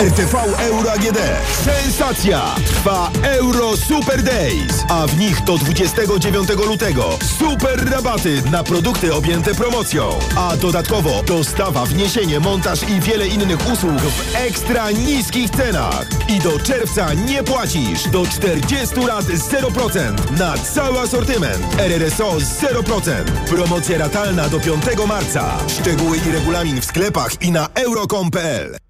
RTV Euro AGD. Sensacja! Trwa Euro Super Days, a w nich do 29 lutego super rabaty na produkty objęte promocją. A dodatkowo dostawa, wniesienie, montaż i wiele innych usług w ekstra niskich cenach. I do czerwca nie płacisz. Do 40 lat 0% na cały asortyment. RRSO 0%. Promocja ratalna do 5 marca. Szczegóły i regulamin w sklepach i na euro.com.pl.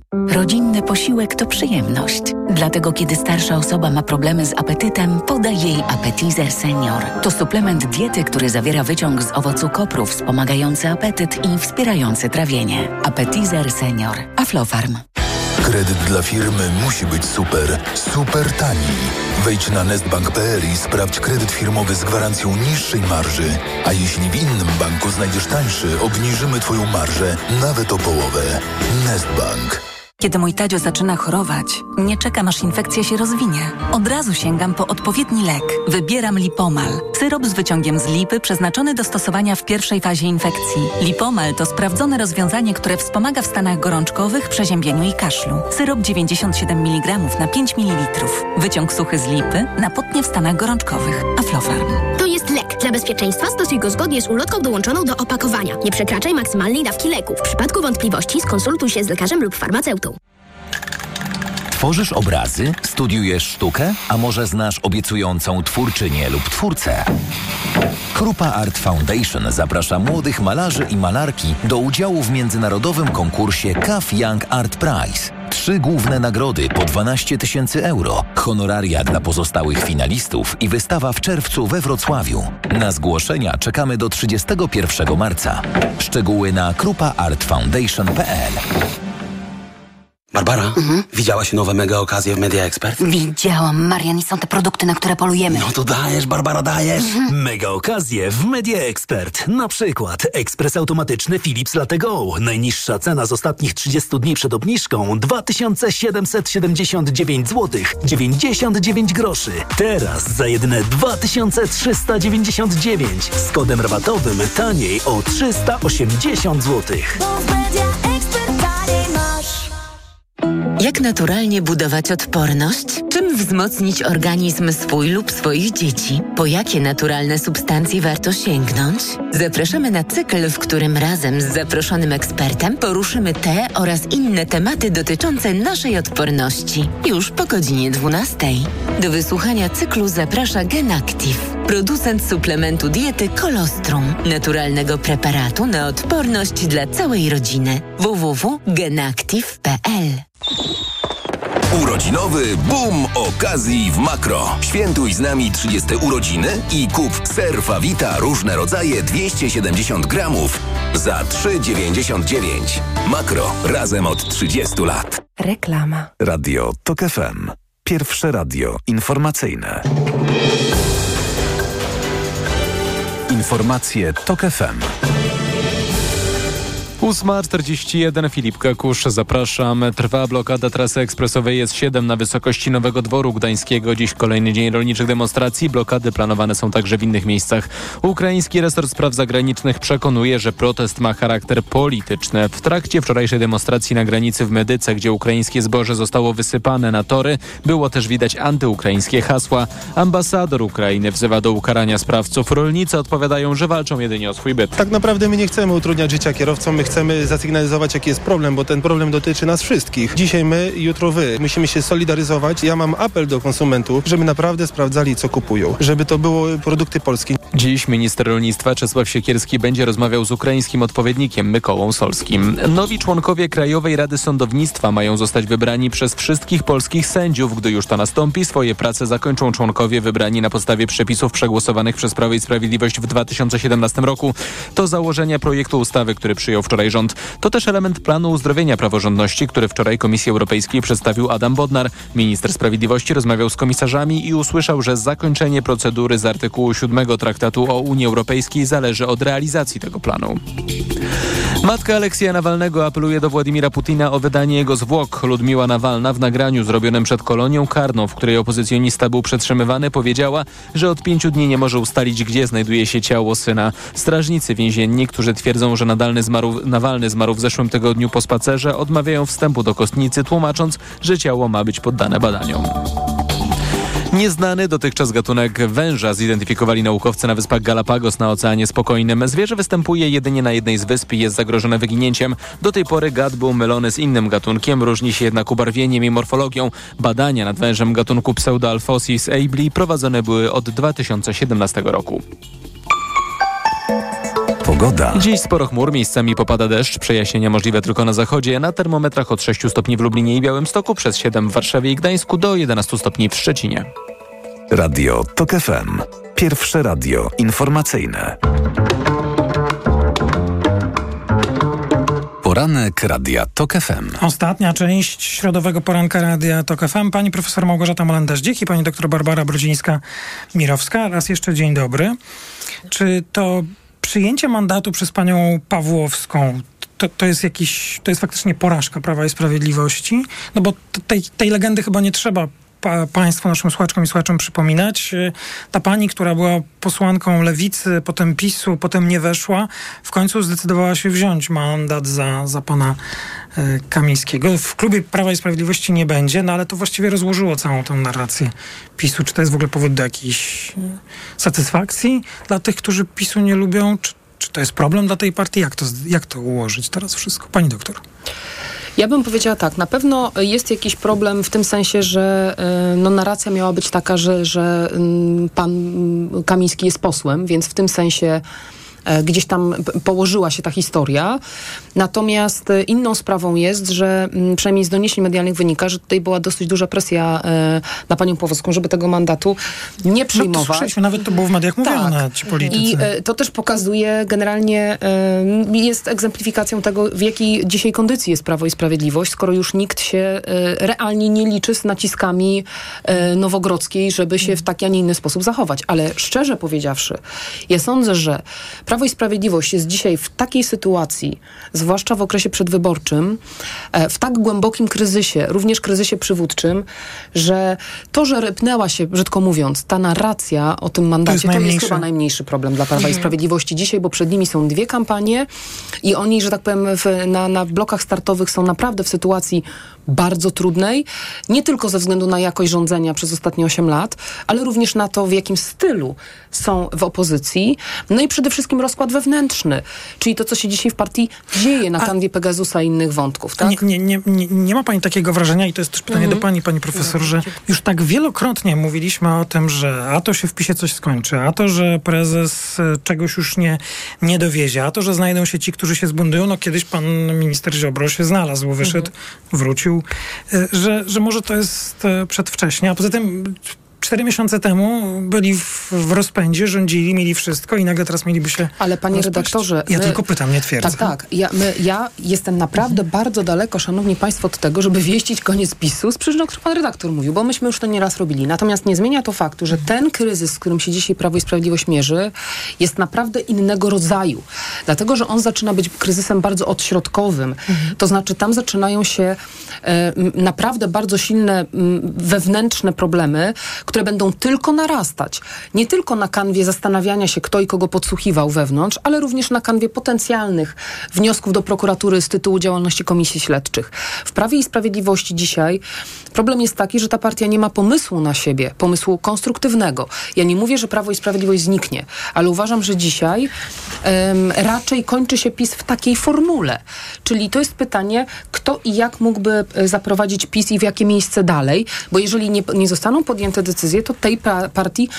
Rodzinny posiłek to przyjemność. Dlatego kiedy starsza osoba ma problemy z apetytem, podaj jej Appetizer Senior. To suplement diety, który zawiera wyciąg z owocu kopru wspomagający apetyt i wspierający trawienie. Appetizer Senior. Aflofarm. Kredyt dla firmy musi być super, super tani. Wejdź na nestbank.pl i sprawdź kredyt firmowy z gwarancją niższej marży. A jeśli w innym banku znajdziesz tańszy, obniżymy Twoją marżę nawet o połowę. Nestbank. Kiedy mój Tadzio zaczyna chorować, nie czekam aż infekcja się rozwinie. Od razu sięgam po odpowiedni lek. Wybieram Lipomal. Syrop z wyciągiem z lipy przeznaczony do stosowania w pierwszej fazie infekcji. Lipomal to sprawdzone rozwiązanie, które wspomaga w stanach gorączkowych, przeziębieniu i kaszlu. Syrop 97 mg na 5 ml. Wyciąg suchy z lipy na potnie w stanach gorączkowych. Aflofarm. To jest lek. Dla bezpieczeństwa stosuj go zgodnie z ulotką dołączoną do opakowania. Nie przekraczaj maksymalnej dawki leku. W przypadku wątpliwości skonsultuj się z lekarzem lub farmaceutą. Tworzysz obrazy? Studiujesz sztukę? A może znasz obiecującą twórczynię lub twórcę? Krupa Art Foundation zaprasza młodych malarzy i malarki do udziału w międzynarodowym konkursie CAF Young Art Prize. Trzy główne nagrody po 12 tysięcy euro, honoraria dla pozostałych finalistów i wystawa w czerwcu we Wrocławiu. Na zgłoszenia czekamy do 31 marca. Szczegóły na krupaartfoundation.pl Barbara, widziałaś nowe mega okazje w Media Expert? Widziałam, Marian, i są te produkty, na które polujemy. No to dajesz, Barbara, dajesz. Mega okazje w Media Expert. Na przykład ekspres automatyczny Philips Latte Go. Najniższa cena z ostatnich 30 dni przed obniżką 2779 zł 99 groszy. Teraz za jedyne 2399 z kodem rabatowym taniej o 380 zł. Jak naturalnie budować odporność? Czym wzmocnić organizm swój lub swoich dzieci? Po jakie naturalne substancje warto sięgnąć? Zapraszamy na cykl, w którym razem z zaproszonym ekspertem poruszymy te oraz inne tematy dotyczące naszej odporności. Już po godzinie 12. Do wysłuchania cyklu zaprasza GenActive, producent suplementu diety Kolostrum, naturalnego preparatu na odporność dla całej rodziny. www.genactive.pl Urodzinowy boom okazji w Makro. Świętuj z nami 30 urodziny i kup ser Fawita różne rodzaje 270 gramów za 3,99. Makro. Razem od 30 lat. Reklama. Radio TOK FM. Pierwsze radio informacyjne. Informacje TOK FM. 8.41 Filip Kakusz, zapraszam. Trwa blokada trasy ekspresowej S7 na wysokości Nowego Dworu Gdańskiego. Dziś kolejny dzień rolniczych demonstracji. Blokady planowane są także w innych miejscach. Ukraiński resort spraw zagranicznych przekonuje, że protest ma charakter polityczny. W trakcie wczorajszej demonstracji na granicy w Medyce, gdzie ukraińskie zboże zostało wysypane na tory, było też widać antyukraińskie hasła. Ambasador Ukrainy wzywa do ukarania sprawców. Rolnicy odpowiadają, że walczą jedynie o swój byt. Tak naprawdę my nie chcemy utrudniać życia kierowcom, my chcemy zasygnalizować, jaki jest problem, bo ten problem dotyczy nas wszystkich. Dzisiaj my, jutro wy. Musimy się solidaryzować. Ja mam apel do konsumentów, żeby naprawdę sprawdzali, co kupują. Żeby to były produkty polskie. Dziś minister rolnictwa Czesław Siekierski będzie rozmawiał z ukraińskim odpowiednikiem Mykołą Solskim. Nowi członkowie Krajowej Rady Sądownictwa mają zostać wybrani przez wszystkich polskich sędziów. Gdy już to nastąpi, swoje prace zakończą członkowie wybrani na podstawie przepisów przegłosowanych przez Prawo i Sprawiedliwość w 2017 roku. To założenia projektu ustawy, który przyjął wczoraj wczoraj rząd. To też element planu uzdrowienia praworządności, który wczoraj Komisji Europejskiej przedstawił Adam Bodnar. Minister Sprawiedliwości rozmawiał z komisarzami i usłyszał, że zakończenie procedury z artykułu 7 Traktatu o Unii Europejskiej zależy od realizacji tego planu. Matka Aleksja Nawalnego apeluje do Władimira Putina o wydanie jego zwłok. Ludmiła Nawalna w nagraniu zrobionym przed kolonią karną, w której opozycjonista był przetrzymywany, powiedziała, że od pięciu dni nie może ustalić, gdzie znajduje się ciało syna. Strażnicy więzienni, którzy twierdzą, że Nadalny zmarł, Nawalny zmarł w zeszłym tygodniu po spacerze, odmawiają wstępu do kostnicy, tłumacząc, że ciało ma być poddane badaniom. Nieznany dotychczas gatunek węża zidentyfikowali naukowcy na wyspach Galapagos na Oceanie Spokojnym. Zwierzę występuje jedynie na jednej z wysp i jest zagrożone wyginięciem. Do tej pory gad był mylony z innym gatunkiem, różni się jednak ubarwieniem i morfologią. Badania nad wężem gatunku Pseudoalphosis abli prowadzone były od 2017 roku. Pogoda. Dziś sporo chmur, miejscami popada deszcz, przejaśnienia możliwe tylko na zachodzie. Na termometrach od 6 stopni w Lublinie i Białymstoku, przez 7 w Warszawie i Gdańsku do 11 stopni w Szczecinie. Radio TOK FM. Pierwsze radio informacyjne. Poranek Radia TOK FM. Ostatnia część środowego poranka Radia TOK FM. Pani profesor Małgorzata Molenda-Żdzik i pani doktor Barbara Brodzińska-Mirowska. Raz jeszcze dzień dobry. Czy to przyjęcie mandatu przez panią Pawłowską to, to jest jakiś, to jest faktycznie porażka Prawa i Sprawiedliwości? No bo tej, tej legendy chyba nie trzeba pa, Państwu, naszym słuchaczkom i słuchaczom przypominać. Ta pani, która była posłanką Lewicy, potem PiSu, potem nie weszła, w końcu zdecydowała się wziąć mandat za, za pana e, Kamińskiego. W klubie Prawa i Sprawiedliwości nie będzie, no ale to właściwie rozłożyło całą tę narrację PiSu. Czy to jest w ogóle powód do jakiejś e, satysfakcji dla tych, którzy PiSu nie lubią? Czy, czy to jest problem dla tej partii? Jak to, jak to ułożyć teraz wszystko? Pani doktor. Ja bym powiedziała tak, na pewno jest jakiś problem w tym sensie, że y, no, narracja miała być taka, że, że mm, pan Kamiński jest posłem, więc w tym sensie E, gdzieś tam położyła się ta historia. Natomiast e, inną sprawą jest, że mm, przynajmniej z doniesień medialnych wynika, że tutaj była dosyć duża presja e, na panią Powoską, żeby tego mandatu nie przyjmować. No to nawet to było w mediach mówione, tak. ci politycy. I to też pokazuje generalnie, jest egzemplifikacją tego, w jakiej dzisiaj kondycji jest Prawo i Sprawiedliwość, skoro już nikt się realnie nie liczy z naciskami Nowogrodzkiej, żeby się w taki, a nie inny sposób zachować. Ale szczerze powiedziawszy, ja sądzę, że Prawo i Sprawiedliwość jest dzisiaj w takiej sytuacji, zwłaszcza w okresie przedwyborczym, e, w tak głębokim kryzysie, również kryzysie przywódczym, że to, że rypnęła się, brzydko mówiąc, ta narracja o tym mandacie, to jest, to jest chyba najmniejszy problem dla Prawa mhm. i Sprawiedliwości dzisiaj, bo przed nimi są dwie kampanie i oni, że tak powiem, w, na, na blokach startowych są naprawdę w sytuacji bardzo trudnej, nie tylko ze względu na jakość rządzenia przez ostatnie 8 lat, ale również na to, w jakim stylu są w opozycji. No i przede wszystkim rozkład wewnętrzny, czyli to, co się dzisiaj w partii dzieje na kanwie Pegasusa i innych wątków. Tak? Nie, nie, nie, nie ma pani takiego wrażenia, i to jest też pytanie mhm. do pani, pani profesor, że już tak wielokrotnie mówiliśmy o tym, że a to się w PiSie coś skończy, a to, że prezes e, czegoś już nie, nie dowiezie, a to, że znajdą się ci, którzy się zbundują. No kiedyś pan minister Ziobro się znalazł, wyszedł, mhm. wrócił, e, że, że może to jest e, przedwcześnie, a poza tym cztery miesiące temu byli w, w, rozpędzie, rządzili, mieli wszystko i nagle teraz mieliby się. Ale panie rozpaść. redaktorze. Ja my, tylko pytam, nie twierdzę. Tak, tak. Ja, my, ja jestem naprawdę mhm. bardzo daleko, szanowni państwo, od tego, żeby wieścić koniec PiSu z przyczyn, o których pan redaktor mówił, bo myśmy już to nieraz robili. Natomiast nie zmienia to faktu, że ten kryzys, z którym się dzisiaj Prawo i Sprawiedliwość mierzy, jest naprawdę innego rodzaju. Dlatego, że on zaczyna być kryzysem bardzo odśrodkowym. Mhm. To znaczy, tam zaczynają się e, naprawdę bardzo silne m, wewnętrzne problemy, które będą tylko narastać. Nie tylko na kanwie zastanawiania się, kto i kogo podsłuchiwał wewnątrz, ale również na kanwie potencjalnych wniosków do prokuratury z tytułu działalności komisji śledczych. W Prawie i Sprawiedliwości dzisiaj problem jest taki, że ta partia nie ma pomysłu na siebie, pomysłu konstruktywnego. Ja nie mówię, że Prawo i Sprawiedliwość zniknie, ale uważam, że dzisiaj um, raczej kończy się PiS w takiej formule. Czyli to jest pytanie, kto i jak mógłby e, zaprowadzić PiS i w jakie miejsce dalej, bo jeżeli nie, nie zostaną podjęte decyzje decyzje, to tej pa partii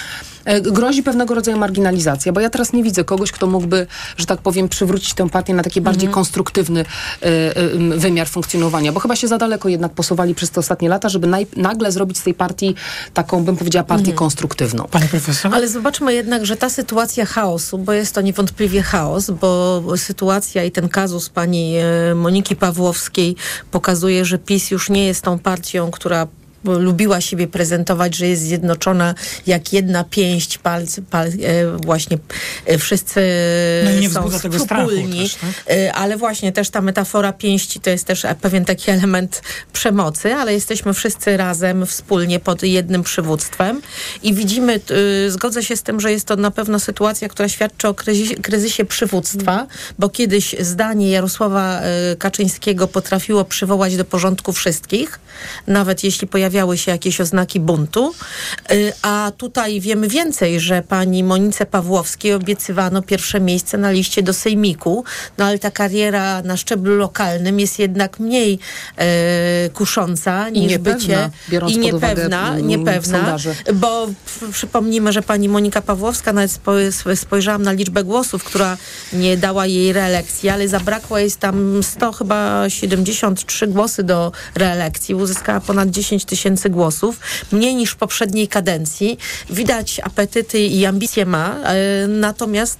e, grozi pewnego rodzaju marginalizacja, bo ja teraz nie widzę kogoś, kto mógłby, że tak powiem, przywrócić tę partię na taki bardziej Mhm. konstruktywny e, e, wymiar funkcjonowania, bo chyba się za daleko jednak posuwali przez te ostatnie lata, żeby naj, nagle zrobić z tej partii taką, bym powiedziała, partię Mhm. konstruktywną. Pani profesor? Ale zobaczmy jednak, że ta sytuacja chaosu, bo jest to niewątpliwie chaos, bo sytuacja i ten kazus pani e, Moniki Pawłowskiej pokazuje, że PiS już nie jest tą partią, która lubiła siebie prezentować, że jest zjednoczona jak jedna pięść, palc, pal, e, właśnie e, wszyscy No są wspólni, też, tak? E, ale właśnie też ta metafora pięści to jest też pewien taki element przemocy, ale jesteśmy wszyscy razem, wspólnie pod jednym przywództwem i widzimy, zgodzę się z tym, że jest to na pewno sytuacja, która świadczy o kryzysie, kryzysie przywództwa, bo kiedyś zdanie Jarosława Kaczyńskiego potrafiło przywołać do porządku wszystkich, nawet jeśli pojawiały się jakieś oznaki buntu, y, a tutaj wiemy więcej, że pani Monice Pawłowskiej obiecywano pierwsze miejsce na liście do Sejmiku, no ale ta kariera na szczeblu lokalnym jest jednak mniej e, kusząca I niż niepewna, bycie i niepewna, niepewna sondaże. bo przypomnijmy, że pani Monika Pawłowska, nawet spo, sp- spojrzałam na liczbę głosów, która nie dała jej reelekcji, ale zabrakło jej tam 100, chyba 73 głosy do reelekcji. Uzyskała ponad 10 tysięcy głosów, mniej niż w poprzedniej kadencji. Widać apetyty i ambicje ma, e, natomiast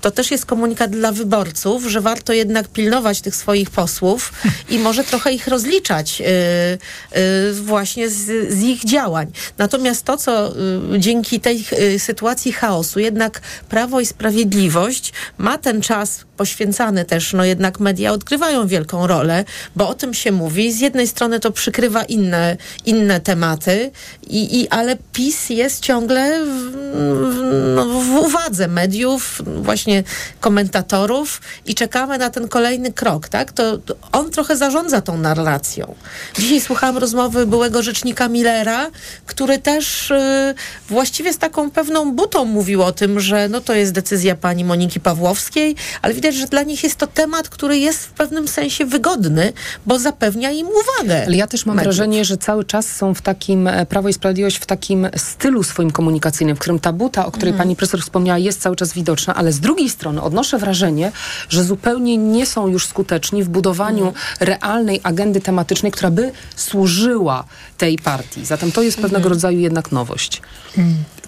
to też jest komunikat dla wyborców, że warto jednak pilnować tych swoich posłów i może trochę ich rozliczać e, e, właśnie z, z ich działań. Natomiast to, co dzięki tej sytuacji chaosu, jednak Prawo i Sprawiedliwość ma ten czas poświęcany też, no jednak media odgrywają wielką rolę, bo o tym się mówi. Z jednej strony to przykrywa inne, inne tematy, i, i, ale PiS jest ciągle w, w, no, w uwadze mediów, właśnie komentatorów i czekamy na ten kolejny krok, tak? To, to on trochę zarządza tą narracją. Dzisiaj słuchałam rozmowy byłego rzecznika Millera, który też y, właściwie z taką pewną butą mówił o tym, że no to jest decyzja pani Moniki Pawłowskiej, ale widać, że dla nich jest to temat, który jest w pewnym sensie wygodny, bo zapewnia im uwagę. Ale ja też mam mediów. wrażenie, że cały czas są w takim, e, Prawo i Sprawiedliwość w takim stylu swoim komunikacyjnym, w którym ta buta, o której Mhm. pani profesor wspomniała, jest cały czas widoczna, ale z drugiej strony odnoszę wrażenie, że zupełnie nie są już skuteczni w budowaniu Mhm. realnej agendy tematycznej, która by służyła tej partii. Zatem to jest pewnego Mhm. rodzaju jednak nowość.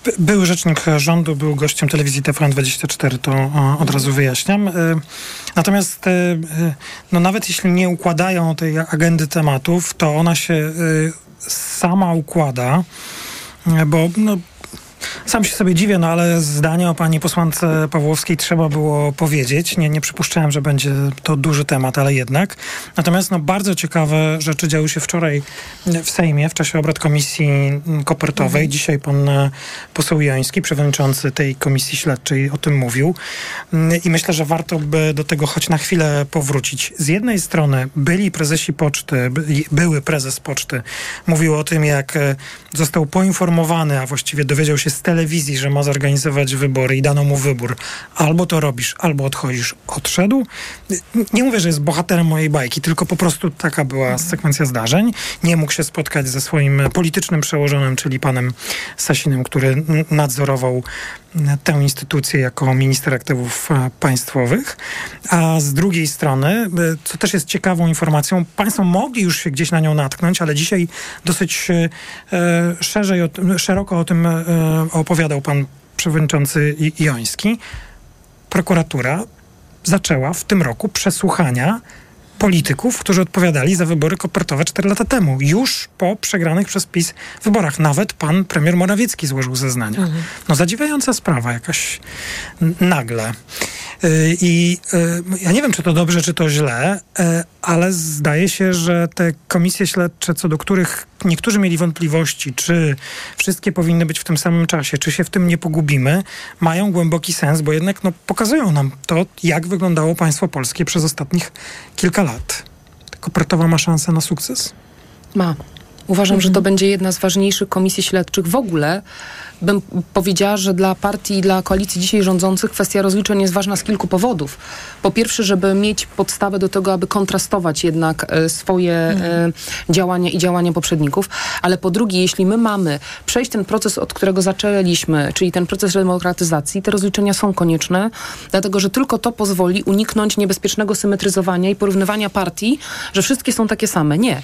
By- Był rzecznik rządu, był gościem telewizji TVN24, to e, od razu wyjaśniam. E, Natomiast e, no nawet jeśli nie układają tej agendy tematów, to ona się sama układa, bo no, sam się sobie dziwię, no ale zdanie o pani posłance Pawłowskiej trzeba było powiedzieć. Nie, nie przypuszczałem, że będzie to duży temat, ale jednak. Natomiast no, bardzo ciekawe rzeczy działy się wczoraj w Sejmie w czasie obrad komisji kopertowej. Dzisiaj pan e, poseł Joński, przewodniczący tej komisji śledczej o tym mówił. Mm, I myślę, że warto by do tego choć na chwilę powrócić. Z jednej strony byli prezesi poczty, by, były prezes poczty, mówił o tym, jak e, został poinformowany, a właściwie dowiedział się z telewizji, że ma zorganizować wybory i dano mu wybór. Albo to robisz, albo odchodzisz. Odszedł. Nie mówię, że jest bohaterem mojej bajki, tylko po prostu taka była sekwencja zdarzeń. Nie mógł się spotkać ze swoim politycznym przełożonym, czyli panem Sasinem, który nadzorował tę instytucję jako minister aktywów e, państwowych. A z drugiej strony, e, co też jest ciekawą informacją, państwo mogli już się gdzieś na nią natknąć, ale dzisiaj dosyć e, szerzej, szeroko o tym opowiadał pan przewodniczący Joński. Prokuratura zaczęła w tym roku przesłuchania polityków, którzy odpowiadali za wybory kopertowe 4 lata temu. Już po przegranych przez PiS wyborach. Nawet pan premier Morawiecki złożył zeznania. No zadziwiająca sprawa jakaś nagle. Y, I y, ja nie wiem, czy to dobrze, czy to źle, y, ale zdaje się, że te komisje śledcze, co do których niektórzy mieli wątpliwości, czy wszystkie powinny być w tym samym czasie, czy się w tym nie pogubimy, mają głęboki sens, bo jednak no, pokazują nam to, jak wyglądało państwo polskie przez ostatnich kilka lat. Kopertowa ma szansę na sukces? Ma. Uważam, Mhm. że to będzie jedna z ważniejszych komisji śledczych w ogóle. Bym powiedziała, że dla partii i dla koalicji dzisiaj rządzących kwestia rozliczeń jest ważna z kilku powodów. Po pierwsze, żeby mieć podstawę do tego, aby kontrastować jednak e, swoje e, działania i działania poprzedników, ale po drugie, jeśli my mamy przejść ten proces, od którego zaczęliśmy, czyli ten proces demokratyzacji, te rozliczenia są konieczne, dlatego że tylko to pozwoli uniknąć niebezpiecznego symetryzowania i porównywania partii, że wszystkie są takie same. Nie.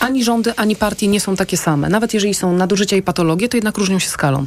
Ani rządy, ani partie nie są takie same. Nawet jeżeli są nadużycia i patologie, to jednak różnią się skalą.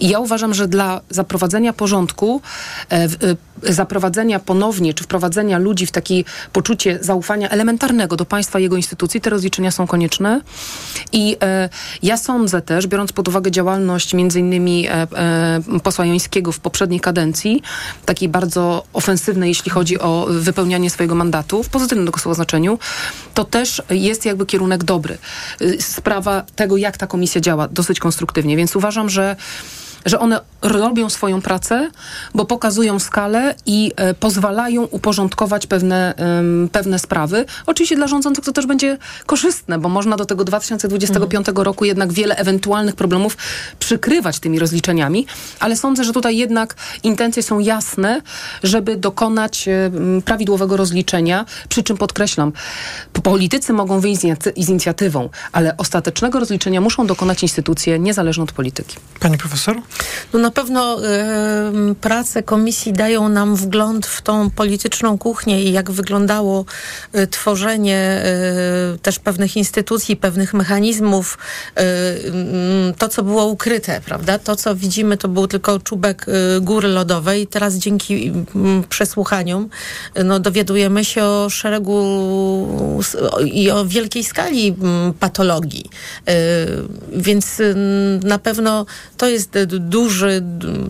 I ja uważam, że dla zaprowadzenia porządku, e, e, zaprowadzenia ponownie, czy wprowadzenia ludzi w takie poczucie zaufania elementarnego do państwa i jego instytucji, te rozliczenia są konieczne. I e, ja sądzę też, biorąc pod uwagę działalność między innymi posła Jońskiego w poprzedniej kadencji, takiej bardzo ofensywnej, jeśli chodzi o wypełnianie swojego mandatu, w pozytywnym tego słowa znaczeniu, to też jest jakby kierunek dobry. Y, Sprawa tego, jak ta komisja działa, dosyć konstruktywnie, więc uważam, że że one robią swoją pracę, bo pokazują skalę i e, pozwalają uporządkować pewne, pewne sprawy. Oczywiście dla rządzących to też będzie korzystne, bo można do tego 2025 roku jednak wiele ewentualnych problemów przykrywać tymi rozliczeniami, ale sądzę, że tutaj jednak intencje są jasne, żeby dokonać e, prawidłowego rozliczenia, przy czym podkreślam, politycy mogą wyjść z inicjatywą, ale ostatecznego rozliczenia muszą dokonać instytucje niezależne od polityki. Pani profesor? No na pewno em, prace komisji dają nam wgląd w tą polityczną kuchnię i jak wyglądało e, tworzenie e, też pewnych instytucji, pewnych mechanizmów, mm, to co było ukryte, prawda? To co widzimy to był tylko czubek góry lodowej. Teraz dzięki mm, przesłuchaniom no, dowiadujemy się o szeregu i o wielkiej skali mm, patologii. Więc na pewno to jest duży,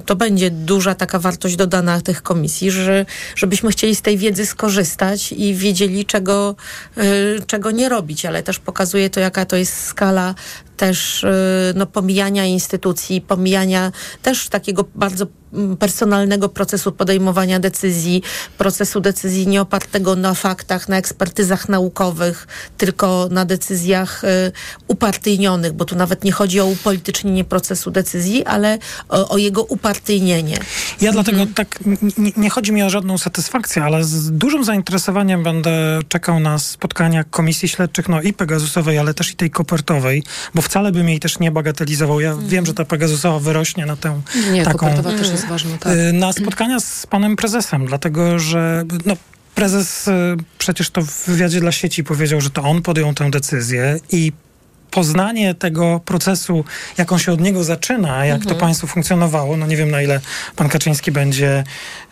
to będzie duża taka wartość dodana tych komisji, że, żebyśmy chcieli z tej wiedzy skorzystać i wiedzieli, czego, e, czego nie robić, ale też pokazuje to, jaka to jest skala też e, no, pomijania instytucji, pomijania też takiego bardzo mm, personalnego procesu podejmowania decyzji, procesu decyzji nie opartego na faktach, na ekspertyzach naukowych, tylko na decyzjach e, upartyjnionych, bo tu nawet nie chodzi o upolitycznienie procesu decyzji, ale o, o jego upartyjnienie. Ja dlatego tak, nie, nie chodzi mi o żadną satysfakcję, ale z dużym zainteresowaniem będę czekał na spotkania komisji śledczych, no i Pegasusowej, ale też i tej kopertowej, bo wcale bym jej też nie bagatelizował. Ja wiem, że ta Pegasusowa wyrośnie na tę Nie, taką... kopertowa też jest ważna, tak. y, Na spotkania z panem prezesem, dlatego że no, prezes y, przecież to w wywiadzie dla sieci powiedział, że to on podjął tę decyzję i poznanie tego procesu, jak on się od niego zaczyna, jak Mhm. to państwo funkcjonowało, no nie wiem na ile pan Kaczyński będzie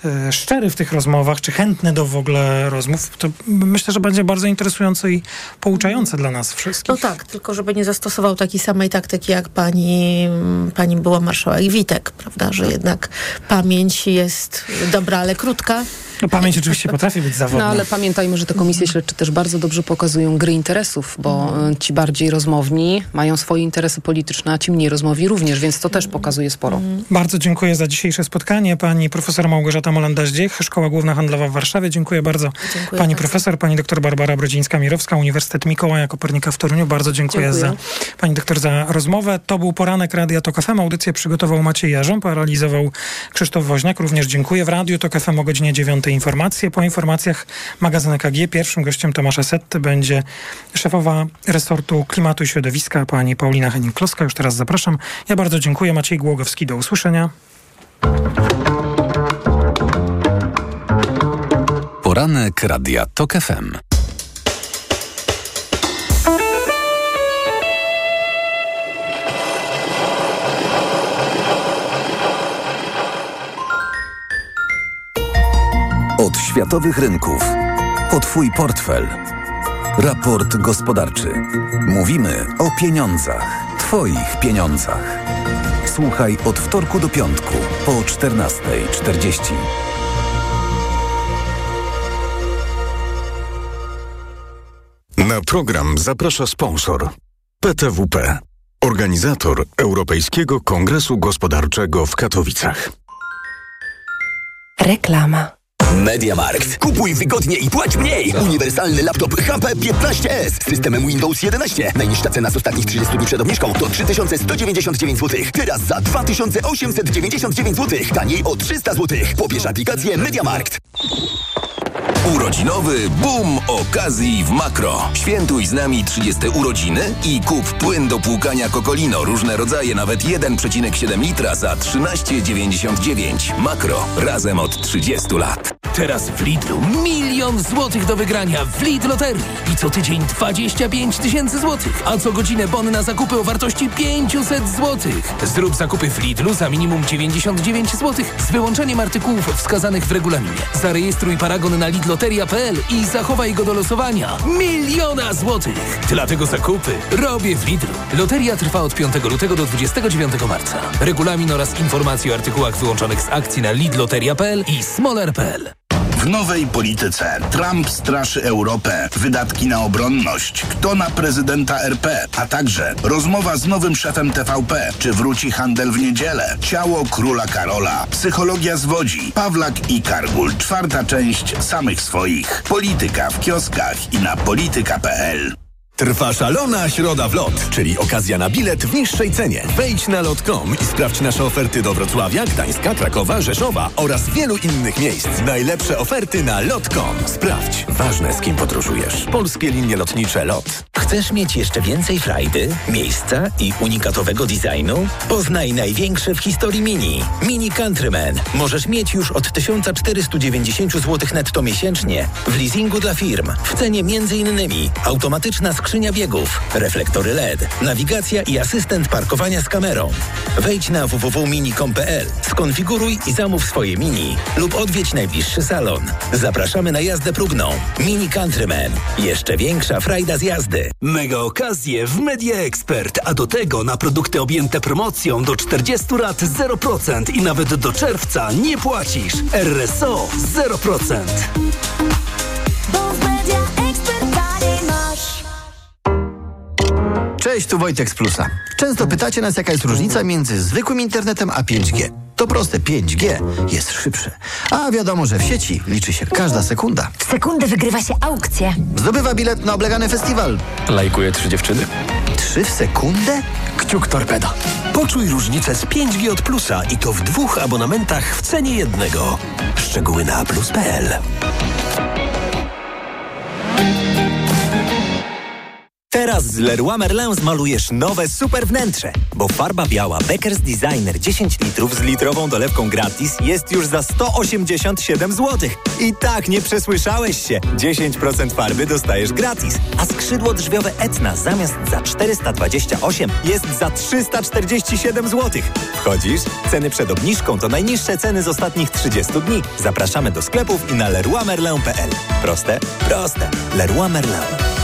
e, szczery w tych rozmowach, czy chętny do w ogóle rozmów, to myślę, że będzie bardzo interesujące i pouczające dla nas wszystkich. No tak, tylko żeby nie zastosował takiej samej taktyki jak pani, pani była marszałek Witek, prawda, że jednak pamięć jest dobra, ale krótka. No, pamięć oczywiście potrafi być zawodna. No ale pamiętajmy, że te komisje śledcze też bardzo dobrze pokazują gry interesów, bo y, ci bardziej rozmowni mają swoje interesy polityczne, a ci mniej rozmowi również, więc to też pokazuje sporo. Bardzo dziękuję za dzisiejsze spotkanie. Pani profesor Małgorzata Molenda-Zdziech, Szkoła Główna Handlowa w Warszawie. Dziękuję bardzo. Dziękuję pani bardzo. profesor, pani doktor Barbara Brodzińska-Mirowska, Uniwersytet Mikołaja Kopernika w Toruniu. Bardzo dziękuję, Dziękuję. za pani doktor za rozmowę. To był poranek Radia Tok FM. Audycję przygotował Maciej Jarząb, a realizował Krzysztof Woźniak. Również dziękuję. W Radiu Tok FM o godzinie 9 informacje. Po informacjach magazyn EKG. Pierwszym gościem Tomasza Setty będzie szefowa resortu klimatu i środowiska, pani Paulina Henning-Kloska. Już teraz zapraszam. Ja bardzo dziękuję. Maciej Głogowski. Do usłyszenia. Poranek Radia TOK FM. Światowych rynków. O Twój portfel. Raport gospodarczy. Mówimy o pieniądzach. Twoich pieniądzach. Słuchaj od wtorku do piątku po 14.40. Na program zaprasza sponsor PTWP, organizator Europejskiego Kongresu Gospodarczego w Katowicach. Reklama. Mediamarkt. Kupuj wygodnie i płać mniej. Uniwersalny laptop HP 15S z systemem Windows 11. Najniższa cena z ostatnich 30 dni przed obniżką to 3199 zł. Teraz za 2899 zł. Taniej o 300 zł. Pobierz aplikację Mediamarkt. Urodzinowy boom okazji w Makro. Świętuj z nami 30 urodziny i kup płyn do płukania Kokolino. Różne rodzaje, nawet 1,7 litra za 13,99. Makro. Razem od 30 lat. Teraz w Lidlu milion złotych do wygrania w Lidl Loterii. I co tydzień 25 tysięcy złotych. A co godzinę bon na zakupy o wartości 500 złotych. Zrób zakupy w Lidlu za minimum 99 złotych z wyłączeniem artykułów wskazanych w regulaminie. Zarejestruj paragon na lidloteria.pl i zachowaj go do losowania. Miliona złotych. Dlatego zakupy robię w Lidlu. Loteria trwa od 5 lutego do 29 marca. Regulamin oraz informacje o artykułach wyłączonych z akcji na lidloteria.pl i smoler.pl. W nowej polityce Trump straszy Europę, wydatki na obronność, kto na prezydenta RP, a także rozmowa z nowym szefem TVP, czy wróci handel w niedzielę, ciało króla Karola, psychologia zwodzi, Pawlak i Kargul, czwarta część samych swoich. Polityka w kioskach i na polityka.pl. Trwa szalona środa w lot, czyli okazja na bilet w niższej cenie. Wejdź na lot.com i sprawdź nasze oferty do Wrocławia, Gdańska, Krakowa, Rzeszowa oraz wielu innych miejsc. Najlepsze oferty na lot.com. Sprawdź. Ważne z kim podróżujesz. Polskie linie lotnicze LOT. Chcesz mieć jeszcze więcej frajdy, miejsca i unikatowego designu? Poznaj największe w historii Mini. Mini Countryman. Możesz mieć już od 1490 zł netto miesięcznie w leasingu dla firm. W cenie m.in. automatyczna skrzynia biegów, reflektory LED, nawigacja i asystent parkowania z kamerą. Wejdź na www.mini.com.pl, skonfiguruj i zamów swoje Mini lub odwiedź najbliższy salon. Zapraszamy na jazdę próbną. Mini Countryman. Jeszcze większa frajda z jazdy. Mega okazje w Media Expert, a do tego na produkty objęte promocją do 40 lat 0% i nawet do czerwca nie płacisz. RSO 0%. Cześć, tu Wojtek z Plusa. Często pytacie nas, jaka jest różnica między zwykłym internetem a 5G. To proste, 5G jest szybsze. A wiadomo, że w sieci liczy się każda sekunda. W sekundę wygrywa się aukcję. Zdobywa bilet na oblegany festiwal. Lajkuje trzy dziewczyny. Trzy w sekundę? Kciuk torpeda. Poczuj różnicę z 5G od Plusa i to w dwóch abonamentach w cenie jednego. Szczegóły na plus.pl Teraz z Leroy Merlin zmalujesz nowe super wnętrze, bo farba biała Beckers Designer 10 litrów z litrową dolewką gratis jest już za 187 zł. I tak nie przesłyszałeś się. 10% farby dostajesz gratis, a skrzydło drzwiowe Etna zamiast za 428 jest za 347 zł. Wchodzisz? Ceny przed obniżką to najniższe ceny z ostatnich 30 dni. Zapraszamy do sklepów i na leroymerlin.pl. Proste? Proste. Leroy Merlin.